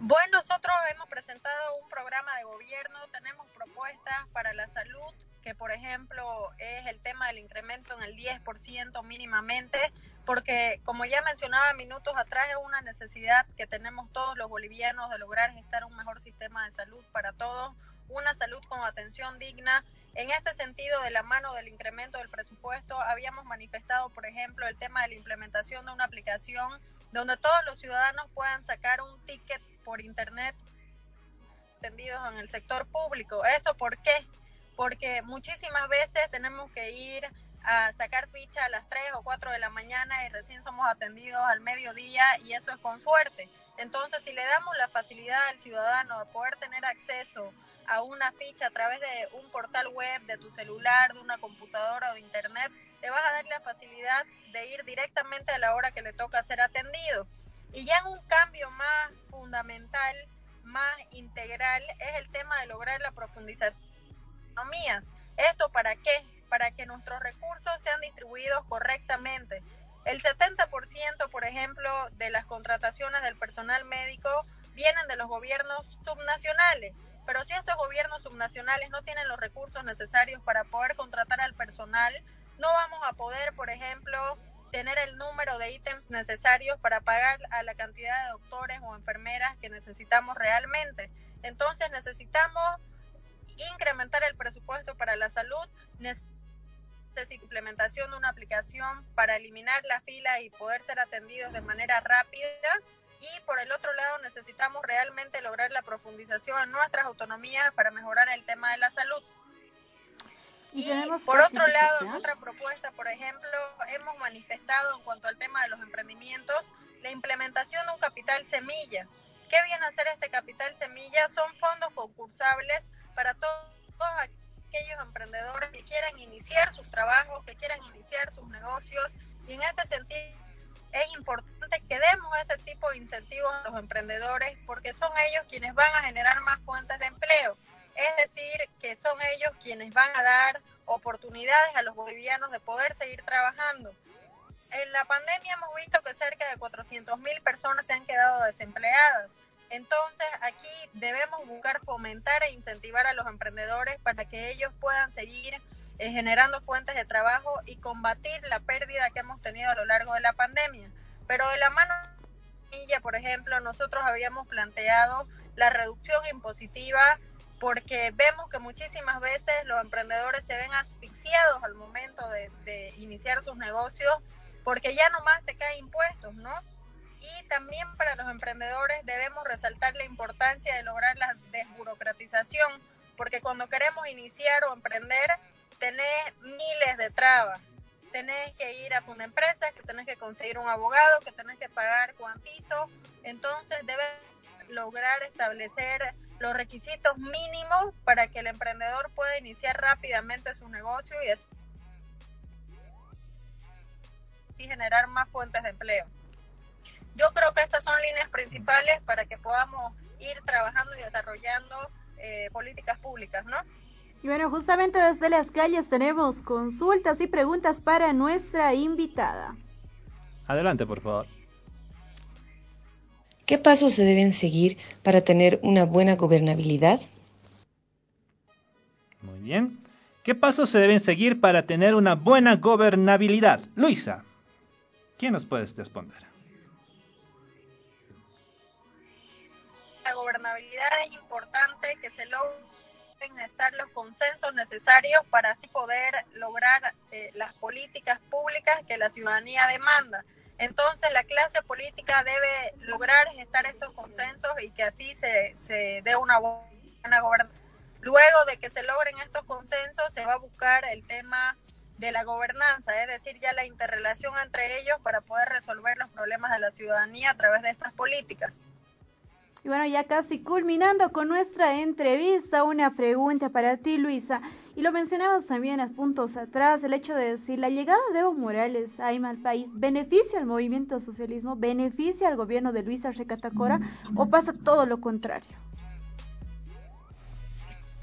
Bueno, nosotros hemos presentado un programa de gobierno, tenemos propuestas para la salud, que por ejemplo es el tema del incremento en el 10% mínimamente, porque como ya mencionaba minutos atrás, es una necesidad que tenemos todos los bolivianos de lograr gestar un mejor sistema de salud para todos, una salud con atención digna. En este sentido, de la mano del incremento del presupuesto, habíamos manifestado, por ejemplo, el tema de la implementación de una aplicación donde todos los ciudadanos puedan sacar un ticket por internet atendidos en el sector público. ¿Esto por qué? Porque muchísimas veces tenemos que ir a sacar ficha a las 3 o 4 de la mañana y recién somos atendidos al mediodía y eso es con suerte. Entonces, si le damos la facilidad al ciudadano de poder tener acceso a una ficha a través de un portal web, de tu celular, de una computadora o de internet, le vas a dar la facilidad de ir directamente a la hora que le toca ser atendido. Y ya en un cambio más fundamental, más integral, es el tema de lograr la profundización ¿Esto para qué? para que nuestros recursos sean distribuidos correctamente. El 70%, por ejemplo, de las contrataciones del personal médico vienen de los gobiernos subnacionales. Pero si estos gobiernos subnacionales no tienen los recursos necesarios para poder contratar al personal, no vamos a poder, por ejemplo, tener el número de ítems necesarios para pagar a la cantidad de doctores o enfermeras que necesitamos realmente. Entonces necesitamos incrementar el presupuesto para la salud, implementación de una aplicación para eliminar la fila y poder ser atendidos de manera rápida. Y por el otro lado, necesitamos realmente lograr la profundización en nuestras autonomías para mejorar el tema de la salud. Y, por otro lado, en otra propuesta, por ejemplo, hemos manifestado en cuanto al tema de los emprendimientos la implementación de un capital semilla. ¿Qué viene a hacer este capital semilla? Son fondos concursables para todos aquellos emprendedores que quieran iniciar sus trabajos, que quieran iniciar sus negocios y en este sentido es importante que demos este tipo de incentivos a los emprendedores porque son ellos quienes van a generar más fuentes de empleo. Es decir, que son ellos quienes van a dar oportunidades a los bolivianos de poder seguir trabajando. En la pandemia hemos visto que cerca de 400.000 personas se han quedado desempleadas. Entonces, aquí debemos buscar fomentar e incentivar a los emprendedores para que ellos puedan seguir eh, generando fuentes de trabajo y combatir la pérdida que hemos tenido a lo largo de la pandemia. Pero de la mano de por ejemplo, nosotros habíamos planteado la reducción impositiva porque vemos que muchísimas veces los emprendedores se ven asfixiados al momento de, de iniciar sus negocios porque ya no más te caen impuestos, ¿no? Y también para los emprendedores debemos resaltar la importancia de lograr la desburocratización, porque cuando queremos iniciar o emprender, tenés miles de trabas. Tenés que ir a una empresa, que tenés que conseguir un abogado, que tenés que pagar cuantito. Entonces debes lograr establecer los requisitos mínimos para que el emprendedor pueda iniciar rápidamente su negocio y generar más fuentes de empleo. Yo creo que estas son líneas principales para que podamos ir trabajando y desarrollando eh, políticas públicas, ¿no? Y bueno, justamente desde las calles tenemos consultas y preguntas para nuestra invitada. Adelante, por favor. ¿Qué pasos se deben seguir para tener una buena gobernabilidad? Muy bien. ¿Qué pasos se deben seguir para tener una buena gobernabilidad? Luisa, ¿quién nos puede responder? Es importante que se logren estar los consensos necesarios para así poder lograr eh, las políticas públicas que la ciudadanía demanda. Entonces la clase política debe lograr estar estos consensos y que así se, se dé una buena gobernabilidad Luego de que se logren estos consensos, se va a buscar el tema de la gobernanza, es decir, ya la interrelación entre ellos para poder resolver los problemas de la ciudadanía a través de estas políticas. Y bueno, ya casi culminando con nuestra entrevista, una pregunta para ti, Luisa. Y lo mencionamos también a puntos atrás, el hecho de decir, la llegada de Evo Morales a al país, ¿beneficia al movimiento socialismo, beneficia al gobierno de Luisa Recatacora o pasa todo lo contrario?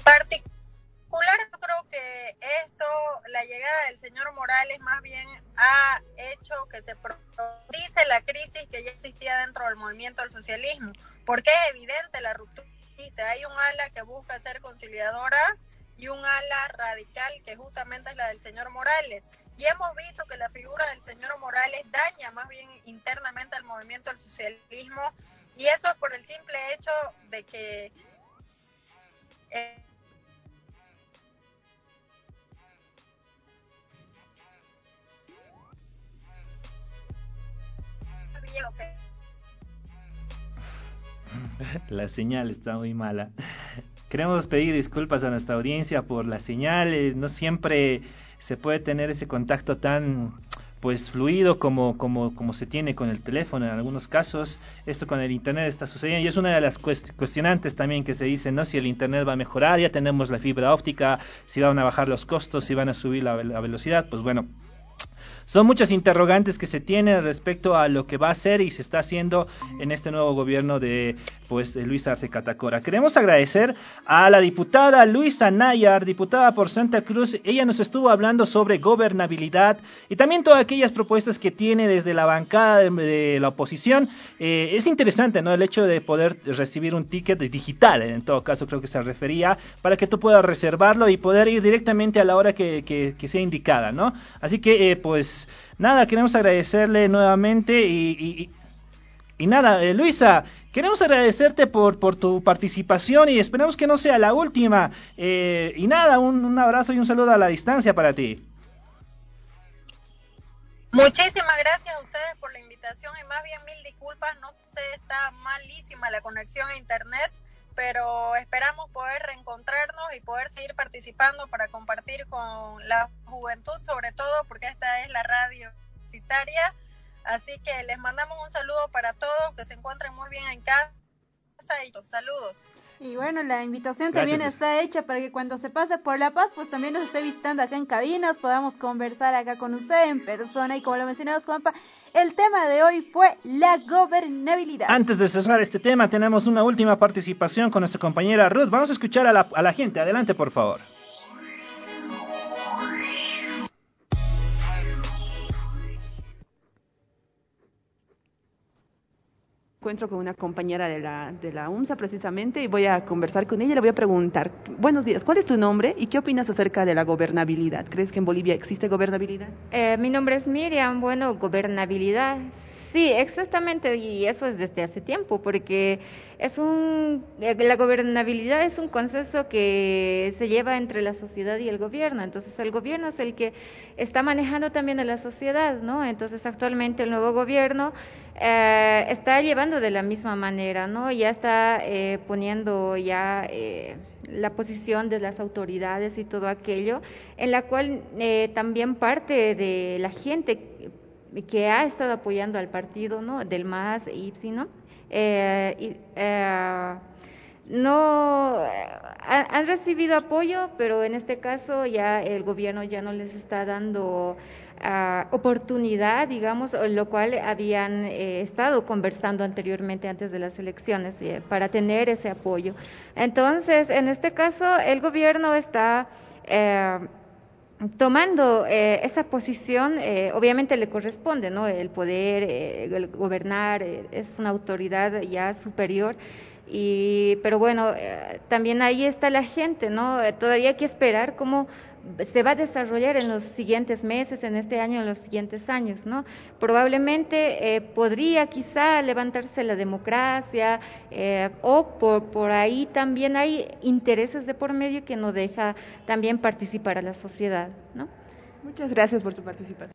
particular, yo creo que esto, la llegada del señor Morales más bien ha hecho que se profundice la crisis que ya existía dentro del movimiento del socialismo, porque es evidente la ruptura. Hay un ala que busca ser conciliadora y un ala radical que justamente es la del señor Morales. Y hemos visto que la figura del señor Morales daña más bien internamente al movimiento del socialismo y eso es por el simple hecho de que eh, La señal está muy mala. Queremos pedir disculpas a nuestra audiencia por la señal. Eh, no siempre se puede tener ese contacto tan pues fluido como, como, como se tiene con el teléfono en algunos casos. Esto con el Internet está sucediendo y es una de las cuestionantes también que se dice, ¿no? Si el Internet va a mejorar, ya tenemos la fibra óptica, si van a bajar los costos, si van a subir la velocidad, pues bueno, son muchas interrogantes que se tienen respecto a lo que va a hacer y se está haciendo en este nuevo gobierno de pues Luis Arce Catacora. Queremos agradecer a la diputada Luisa Nayar, diputada por Santa Cruz. Ella nos estuvo hablando sobre gobernabilidad y también todas aquellas propuestas que tiene desde la bancada de, la oposición. Eh, es interesante, ¿no? El hecho de poder recibir un ticket digital, en todo caso creo que se refería, para que tú puedas reservarlo y poder ir directamente a la hora que, que sea indicada, ¿no? Así que, eh, pues, nada, queremos agradecerle nuevamente y, y, nada, eh, Luisa, queremos agradecerte por, por tu participación y esperamos que no sea la última. Eh, y nada, un, un abrazo y un saludo a la distancia para ti. Muchísimas gracias a ustedes por la invitación y más bien mil disculpas, no sé, está malísima la conexión a internet pero esperamos poder reencontrarnos y poder seguir participando para compartir con la juventud, sobre todo porque esta es la radio citaria. Así que les mandamos un saludo para todos, que se encuentren muy bien en casa y saludos. Y bueno, la invitación también está hecha para que cuando se pase por La Paz, pues también nos esté visitando acá en cabinas, podamos conversar acá con usted en persona. Y como lo mencionamos, Juanpa, el tema de hoy fue la gobernabilidad. Antes de cerrar este tema, tenemos una última participación con nuestra compañera Ruth. Vamos a escuchar a la, a la gente. Adelante, por favor. Encuentro con una compañera de la, de la UNSA precisamente y voy a conversar con ella y le voy a preguntar, buenos días, ¿cuál es tu nombre y qué opinas acerca de la gobernabilidad? ¿Crees que en Bolivia existe gobernabilidad? Eh, mi nombre es Miriam, bueno, gobernabilidad. Sí, exactamente, y eso es desde hace tiempo, porque es un, eh, la gobernabilidad es un consenso que se lleva entre la sociedad y el gobierno, entonces el gobierno es el que está manejando también a la sociedad, ¿no? Entonces actualmente el nuevo gobierno eh, está llevando de la misma manera, ¿no? Ya está eh, poniendo ya eh, la posición de las autoridades y todo aquello, en la cual eh, también parte de la gente que ha estado apoyando al partido, ¿no? Del MAS e IPSI, ¿no? Y, no han recibido apoyo, pero en este caso ya el gobierno ya no les está dando oportunidad, digamos, lo cual habían eh, estado conversando anteriormente antes de las elecciones eh, para tener ese apoyo. Entonces, en este caso, el gobierno está eh, tomando esa posición, obviamente le corresponde, ¿no? El poder, el gobernar, es una autoridad ya superior Y, pero bueno, eh, también ahí está la gente, ¿no? Eh, todavía hay que esperar cómo se va a desarrollar en los siguientes meses, en este año, en los siguientes años, ¿no? Probablemente eh, podría quizá levantarse la democracia eh, o por, por ahí también hay intereses de por medio que no deja también participar a la sociedad, ¿no? Muchas gracias por tu participación.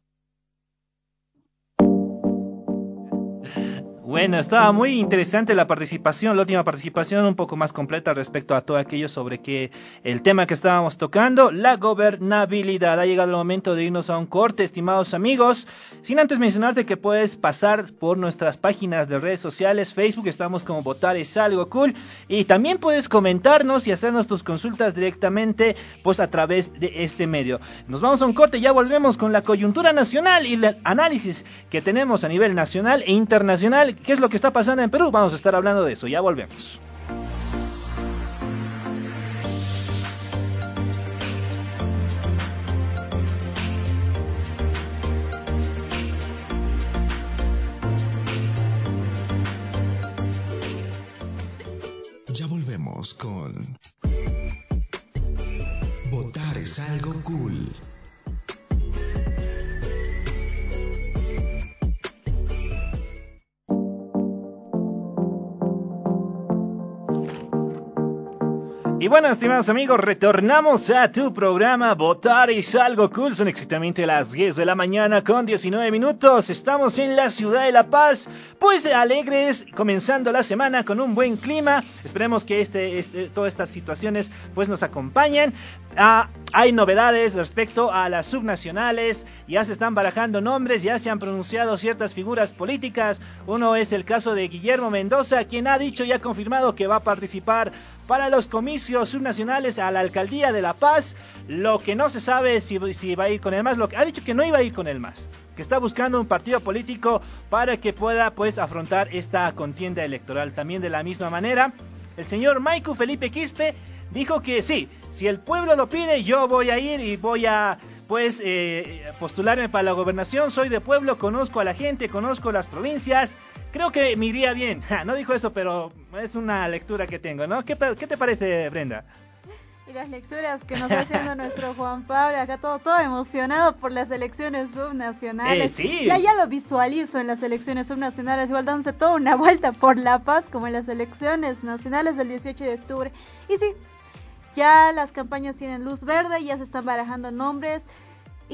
Bueno, estaba muy interesante la participación, la última participación un poco más completa respecto a todo aquello sobre que el tema que estábamos tocando, la gobernabilidad. Ha llegado el momento de irnos a un corte, estimados amigos. Sin antes mencionarte que puedes pasar por nuestras páginas de redes sociales, Facebook, estamos como Votar es algo cool. Y también puedes comentarnos y hacernos tus consultas directamente, pues a través de este medio. Nos vamos a un corte, ya volvemos con la coyuntura nacional y el análisis que tenemos a nivel nacional e internacional ¿Qué es lo que está pasando en Perú? Vamos a estar hablando de eso. Ya volvemos. Ya volvemos con Votar es algo cool. Bueno, estimados amigos, retornamos a tu programa Votar es algo cool. Son exactamente las 10 de la mañana con 19 minutos. Estamos en la ciudad de La Paz, pues alegres, comenzando la semana con un buen clima. Esperemos que este, este todas estas situaciones pues nos acompañen. Ah, hay novedades respecto a las subnacionales. Ya se están barajando nombres, ya se han pronunciado ciertas figuras políticas. Uno es el caso de Guillermo Mendoza, quien ha dicho y ha confirmado que va a participar para los comicios subnacionales a la alcaldía de La Paz. Lo que no se sabe es si, va a ir con el MAS. Lo que ha dicho que no iba a ir con el MAS. Que está buscando un partido político para que pueda pues afrontar esta contienda electoral. También de la misma manera, el señor Maiku Felipe Quispe dijo que sí, si el pueblo lo pide, yo voy a ir y voy a pues eh, postularme para la gobernación. Soy de pueblo, conozco a la gente, conozco las provincias creo que me iría bien. no dijo eso, pero es una lectura que tengo, ¿no? ¿Qué, te parece, Brenda? Y las lecturas que nos está haciendo nuestro Juan Pablo, acá todo, todo emocionado por las elecciones subnacionales. Eh, sí. Ya, ya lo visualizo en las elecciones subnacionales, igual dándose toda una vuelta por La Paz, como en las elecciones nacionales del 18 de octubre. Y sí, ya las campañas tienen luz verde, ya se están barajando nombres.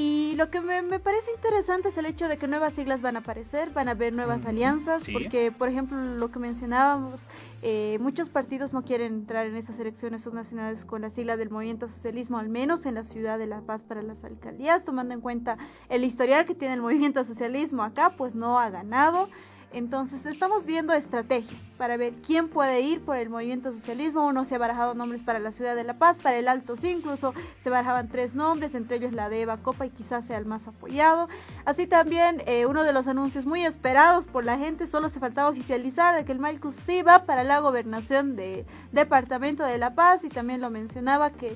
Y lo que me, parece interesante es el hecho de que nuevas siglas van a aparecer, van a haber nuevas alianzas, porque, por ejemplo, lo que mencionábamos, eh, muchos partidos no quieren entrar en estas elecciones subnacionales con la sigla del movimiento socialismo, al menos en la ciudad de La Paz para las alcaldías, tomando en cuenta el historial que tiene el movimiento socialismo. Acá, pues no ha ganado. Entonces estamos viendo estrategias para ver quién puede ir por el movimiento socialismo. Uno se ha barajado nombres para la ciudad de La Paz, para el Alto sí, incluso se barajaban tres nombres, entre ellos la de Eva Copa y quizás sea el más apoyado. Así también eh, uno de los anuncios muy esperados por la gente, solo se faltaba oficializar de que el Malcus sí va para la gobernación de Departamento de La Paz y también lo mencionaba que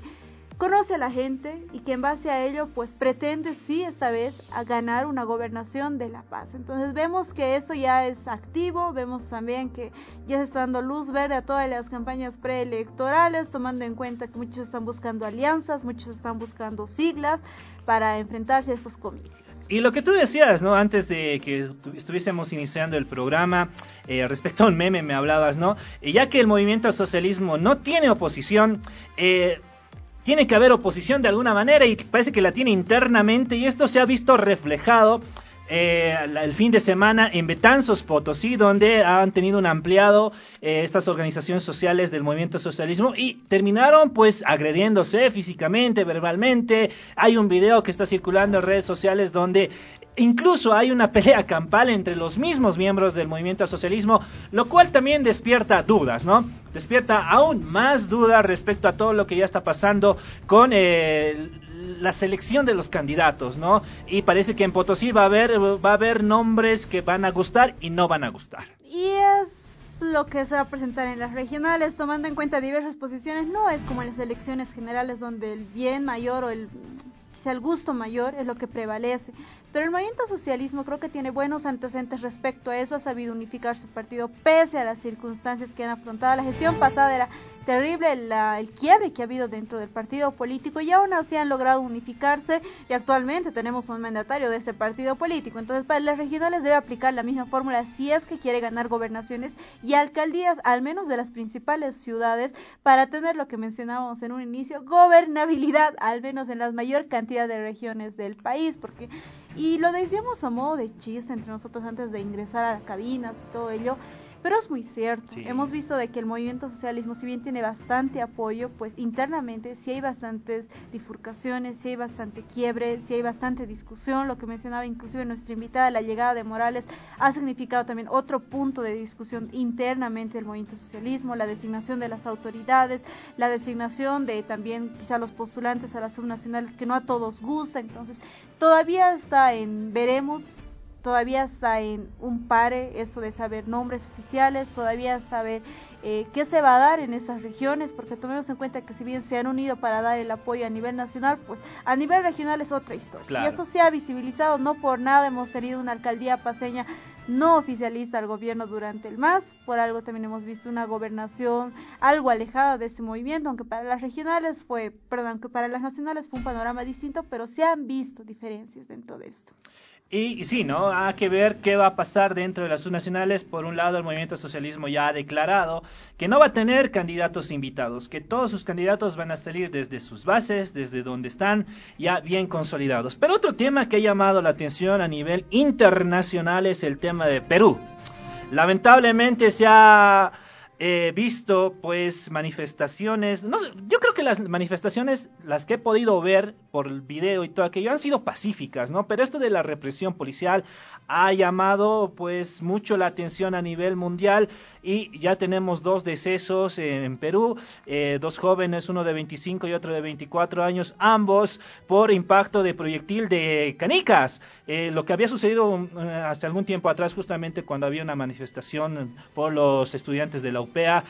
conoce a la gente y que en base a ello pues pretende sí esta vez a ganar una gobernación de La Paz. Entonces vemos que eso ya es activo, vemos también que ya se está dando luz verde a todas las campañas preelectorales, tomando en cuenta que muchos están buscando alianzas, muchos están buscando siglas para enfrentarse a estos comicios. Y lo que tú decías, ¿no? Antes de que estuviésemos iniciando el programa, eh, respecto a un meme me hablabas, ¿no? Ya que el movimiento socialismo no tiene oposición, eh, tiene que haber oposición de alguna manera y parece que la tiene internamente y esto se ha visto reflejado eh, el fin de semana en Betanzos, Potosí, donde han tenido un ampliado eh, estas organizaciones sociales del movimiento socialismo y terminaron pues agrediéndose físicamente, verbalmente. Hay un video que está circulando en redes sociales donde Incluso hay una pelea campal entre los mismos miembros del movimiento socialismo, lo cual también despierta dudas, ¿no? Despierta aún más dudas respecto a todo lo que ya está pasando con eh, la selección de los candidatos, ¿no? Y parece que en Potosí va a haber va a haber nombres que van a gustar y no van a gustar. Y es lo que se va a presentar en las regionales, tomando en cuenta diversas posiciones, no es como en las elecciones generales donde el bien mayor o el quizá el gusto mayor es lo que prevalece. Pero el movimiento socialismo creo que tiene buenos antecedentes respecto a eso, ha sabido unificar su partido pese a las circunstancias que han afrontado. La gestión pasada era terrible el quiebre que ha habido dentro del partido político y aún así han logrado unificarse y actualmente tenemos un mandatario de este partido político. Entonces, para las regionales debe aplicar la misma fórmula si es que quiere ganar gobernaciones y alcaldías, al menos de las principales ciudades, para tener lo que mencionábamos en un inicio, gobernabilidad, al menos en la mayor cantidad de regiones del país, porque y lo decíamos a modo de chiste entre nosotros antes de ingresar a cabinas y todo ello, pero es muy cierto. Hemos visto de que el movimiento socialismo, si bien tiene bastante apoyo, pues internamente sí hay bastantes bifurcaciones, sí hay bastante quiebre, sí hay bastante discusión. Lo que mencionaba inclusive nuestra invitada, la llegada de Morales, ha significado también otro punto de discusión internamente del movimiento socialismo, la designación de las autoridades, la designación de también quizá los postulantes a las subnacionales que no a todos gusta. Entonces, todavía está en veremos todavía está en un pare esto de saber nombres oficiales, todavía saber eh, qué se va a dar en esas regiones, porque tomemos en cuenta que si bien se han unido para dar el apoyo a nivel nacional, pues a nivel regional es otra historia. Y eso se ha visibilizado, no por nada hemos tenido una alcaldía paseña no oficialista al gobierno durante el MAS, por algo también hemos visto una gobernación algo alejada de este movimiento, aunque para las regionales fue, perdón, aunque para las nacionales fue un panorama distinto, pero se han visto diferencias dentro de esto. Y, sí, ¿no? Hay que ver qué va a pasar dentro de las subnacionales. Por un lado, el movimiento socialismo ya ha declarado que no va a tener candidatos invitados, que todos sus candidatos van a salir desde sus bases, desde donde están ya bien consolidados. Pero otro tema que ha llamado la atención a nivel internacional es el tema de Perú. Lamentablemente se ha he visto pues manifestaciones, no, yo creo que las manifestaciones, las que he podido ver por el video y todo aquello, han sido pacíficas, ¿no? Pero esto de la represión policial ha llamado pues mucho la atención a nivel mundial y ya tenemos dos decesos en Perú, eh, dos jóvenes, uno de 25 y otro de 24 años, ambos por impacto de proyectil de canicas, eh, lo que había sucedido eh, hasta algún tiempo atrás justamente cuando había una manifestación por los estudiantes de la UPEA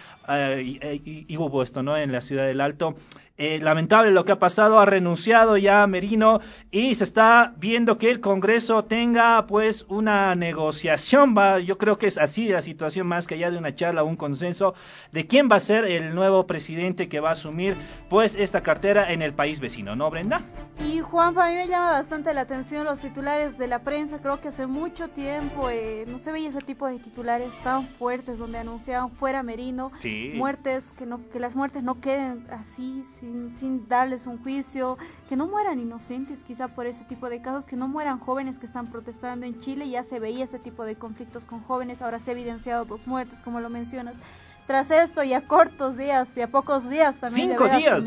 y, y, hubo esto, ¿no? En la ciudad del Alto. Eh, lamentable lo que ha pasado, ha renunciado ya Merino y se está viendo que el Congreso tenga pues una negociación, va, yo creo que es así la situación más que allá de una charla, un consenso de quién va a ser el nuevo presidente que va a asumir pues esta cartera en el país vecino, ¿no Brenda? Y Juan, a mí me llama bastante la atención los titulares de la prensa, creo que hace mucho tiempo eh, no se veía ese tipo de titulares tan fuertes donde anunciaban fuera Merino, muertes, que, no, que las muertes no queden así, sin, darles un juicio, que no mueran inocentes quizá por ese tipo de casos, que no mueran jóvenes que están protestando en Chile, ya se veía ese tipo de conflictos con jóvenes, ahora se ha evidenciado dos muertes, como lo mencionas. Tras esto, y a cortos días y a pocos días también Cinco días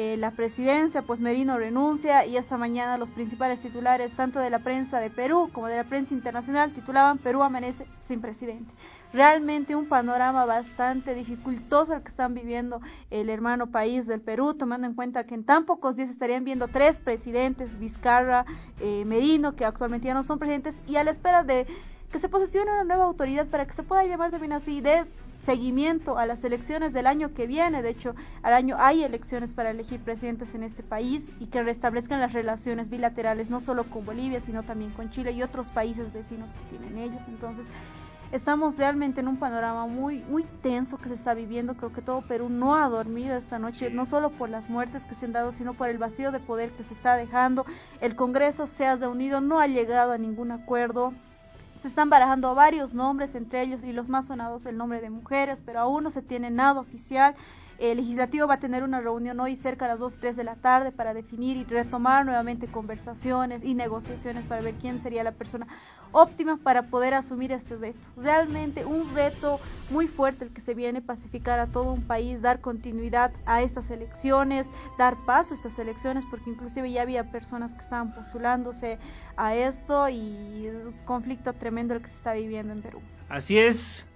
eh, la presidencia, pues Merino renuncia y esta mañana los principales titulares, tanto de la prensa de Perú como de la prensa internacional, titulaban Perú amanece sin presidente realmente un panorama bastante dificultoso el que están viviendo el hermano país del Perú, tomando en cuenta que en tan pocos días estarían viendo tres presidentes, Vizcarra, eh, Merino, que actualmente ya no son presidentes, y a la espera de que se posesione una nueva autoridad para que se pueda llamar también así de seguimiento a las elecciones del año que viene. De hecho, al año hay elecciones para elegir presidentes en este país y que restablezcan las relaciones bilaterales no solo con Bolivia, sino también con Chile y otros países vecinos que tienen ellos. Entonces, Estamos realmente en un panorama muy, muy tenso que se está viviendo. Creo que todo Perú no ha dormido esta noche, no solo por las muertes que se han dado, sino por el vacío de poder que se está dejando. El Congreso se ha reunido, no ha llegado a ningún acuerdo. Se están barajando varios nombres, entre ellos y los más sonados el nombre de mujeres, pero aún no se tiene nada oficial. El legislativo va a tener una reunión hoy cerca de las 2, 3 de la tarde para definir y retomar nuevamente conversaciones y negociaciones para ver quién sería la persona óptima para poder asumir este reto. Realmente un reto muy fuerte el que se viene pacificar a todo un país, dar continuidad a estas elecciones, dar paso a estas elecciones, porque inclusive ya había personas que estaban postulándose a esto y conflicto tremendo el que se está viviendo en Perú. Así es,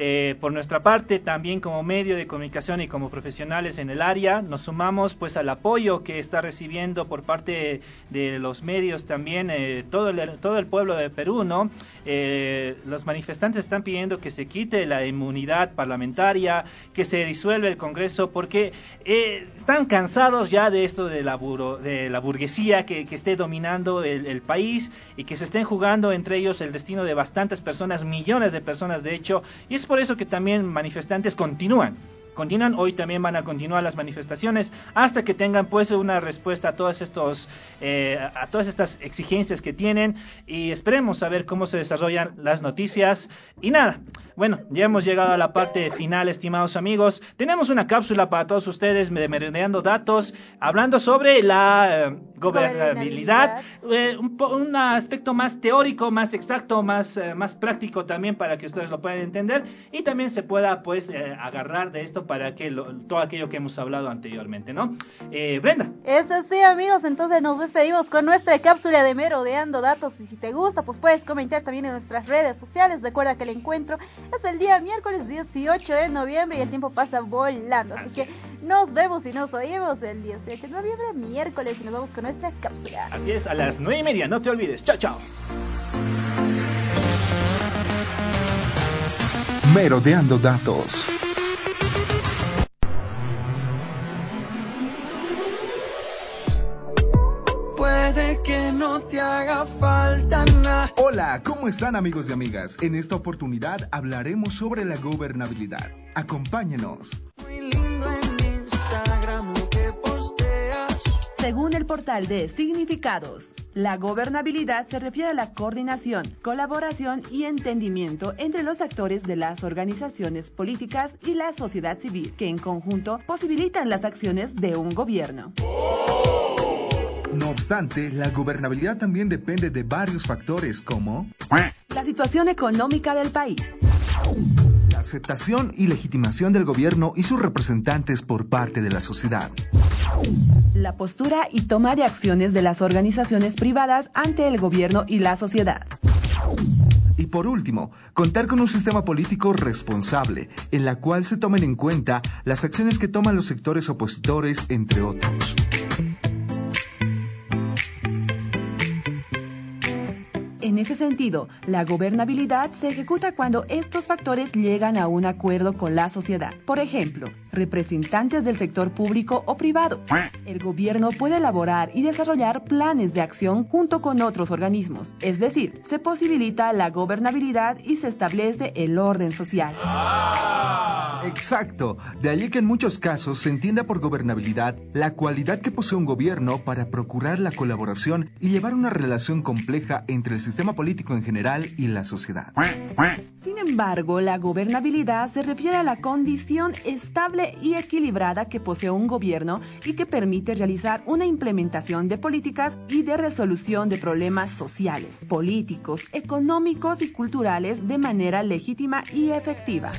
Eh, por nuestra parte, también como medio de comunicación y como profesionales en el área, nos sumamos pues al apoyo que está recibiendo por parte de los medios también eh, todo, el, todo el pueblo de Perú, ¿no? Eh, los manifestantes están pidiendo que se quite la inmunidad parlamentaria, que se disuelva el Congreso, porque están cansados ya de esto de la, de la burguesía que, que esté dominando el, país y que se estén jugando entre ellos el destino de bastantes personas, millones de personas de hecho, y por eso que también manifestantes continúan continúan. Hoy también van a continuar las manifestaciones hasta que tengan pues una respuesta a todos estos eh, a todas estas exigencias que tienen y esperemos a ver cómo se desarrollan las noticias y nada. Bueno, ya hemos llegado a la parte final, estimados amigos. Tenemos una cápsula para todos ustedes de Merendeando Datos, hablando sobre la eh, gobernabilidad, eh, un, aspecto más teórico, más exacto, más, más práctico también para que ustedes lo puedan entender y también se pueda pues agarrar de esto para que todo aquello que hemos hablado anteriormente, ¿no? Eh, Brenda. Es así, amigos. Entonces nos despedimos con nuestra cápsula de Merodeando Datos. Y si te gusta, pues puedes comentar también en nuestras redes sociales. Recuerda que el encuentro es el día miércoles 18 de noviembre y el tiempo pasa volando. Así, que nos vemos y nos oímos el 18 de noviembre, miércoles, y nos vamos con nuestra cápsula. Así es, a las 9 y media. No te olvides. Chao, chao. Merodeando Datos. Que no te haga falta nada. Hola, ¿cómo están amigos y amigas? En esta oportunidad hablaremos sobre la gobernabilidad. Acompáñenos. Según el portal de significados, la gobernabilidad se refiere a la coordinación, colaboración y entendimiento entre los actores de las organizaciones políticas y la sociedad civil, que en conjunto posibilitan las acciones de un gobierno. No obstante, la gobernabilidad también depende de varios factores como la situación económica del país, la aceptación y legitimación del gobierno y sus representantes por parte de la sociedad, la postura y toma de acciones de las organizaciones privadas ante el gobierno y la sociedad. Y por último, contar con un sistema político responsable, en la cual se tomen en cuenta las acciones que toman los sectores opositores, entre otros. En ese sentido, la gobernabilidad se ejecuta cuando estos factores llegan a un acuerdo con la sociedad. Por ejemplo, representantes del sector público o privado. El gobierno puede elaborar y desarrollar planes de acción junto con otros organismos. Es decir, se posibilita la gobernabilidad y se establece el orden social. Exacto. De allí que en muchos casos se entienda por gobernabilidad la cualidad que posee un gobierno para procurar la colaboración y llevar una relación compleja entre el sistema sistema político en general y la sociedad. Sin embargo, la gobernabilidad se refiere a la condición estable y equilibrada que posee un gobierno y que permite realizar una implementación de políticas y de resolución de problemas sociales, políticos, económicos y culturales de manera legítima y efectiva.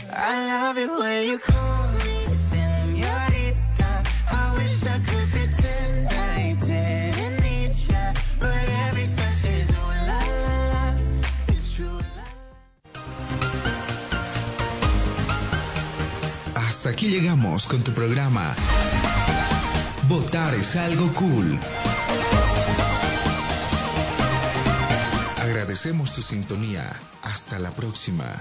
Hasta aquí llegamos con tu programa. Votar es algo cool. Agradecemos tu sintonía. Hasta la próxima.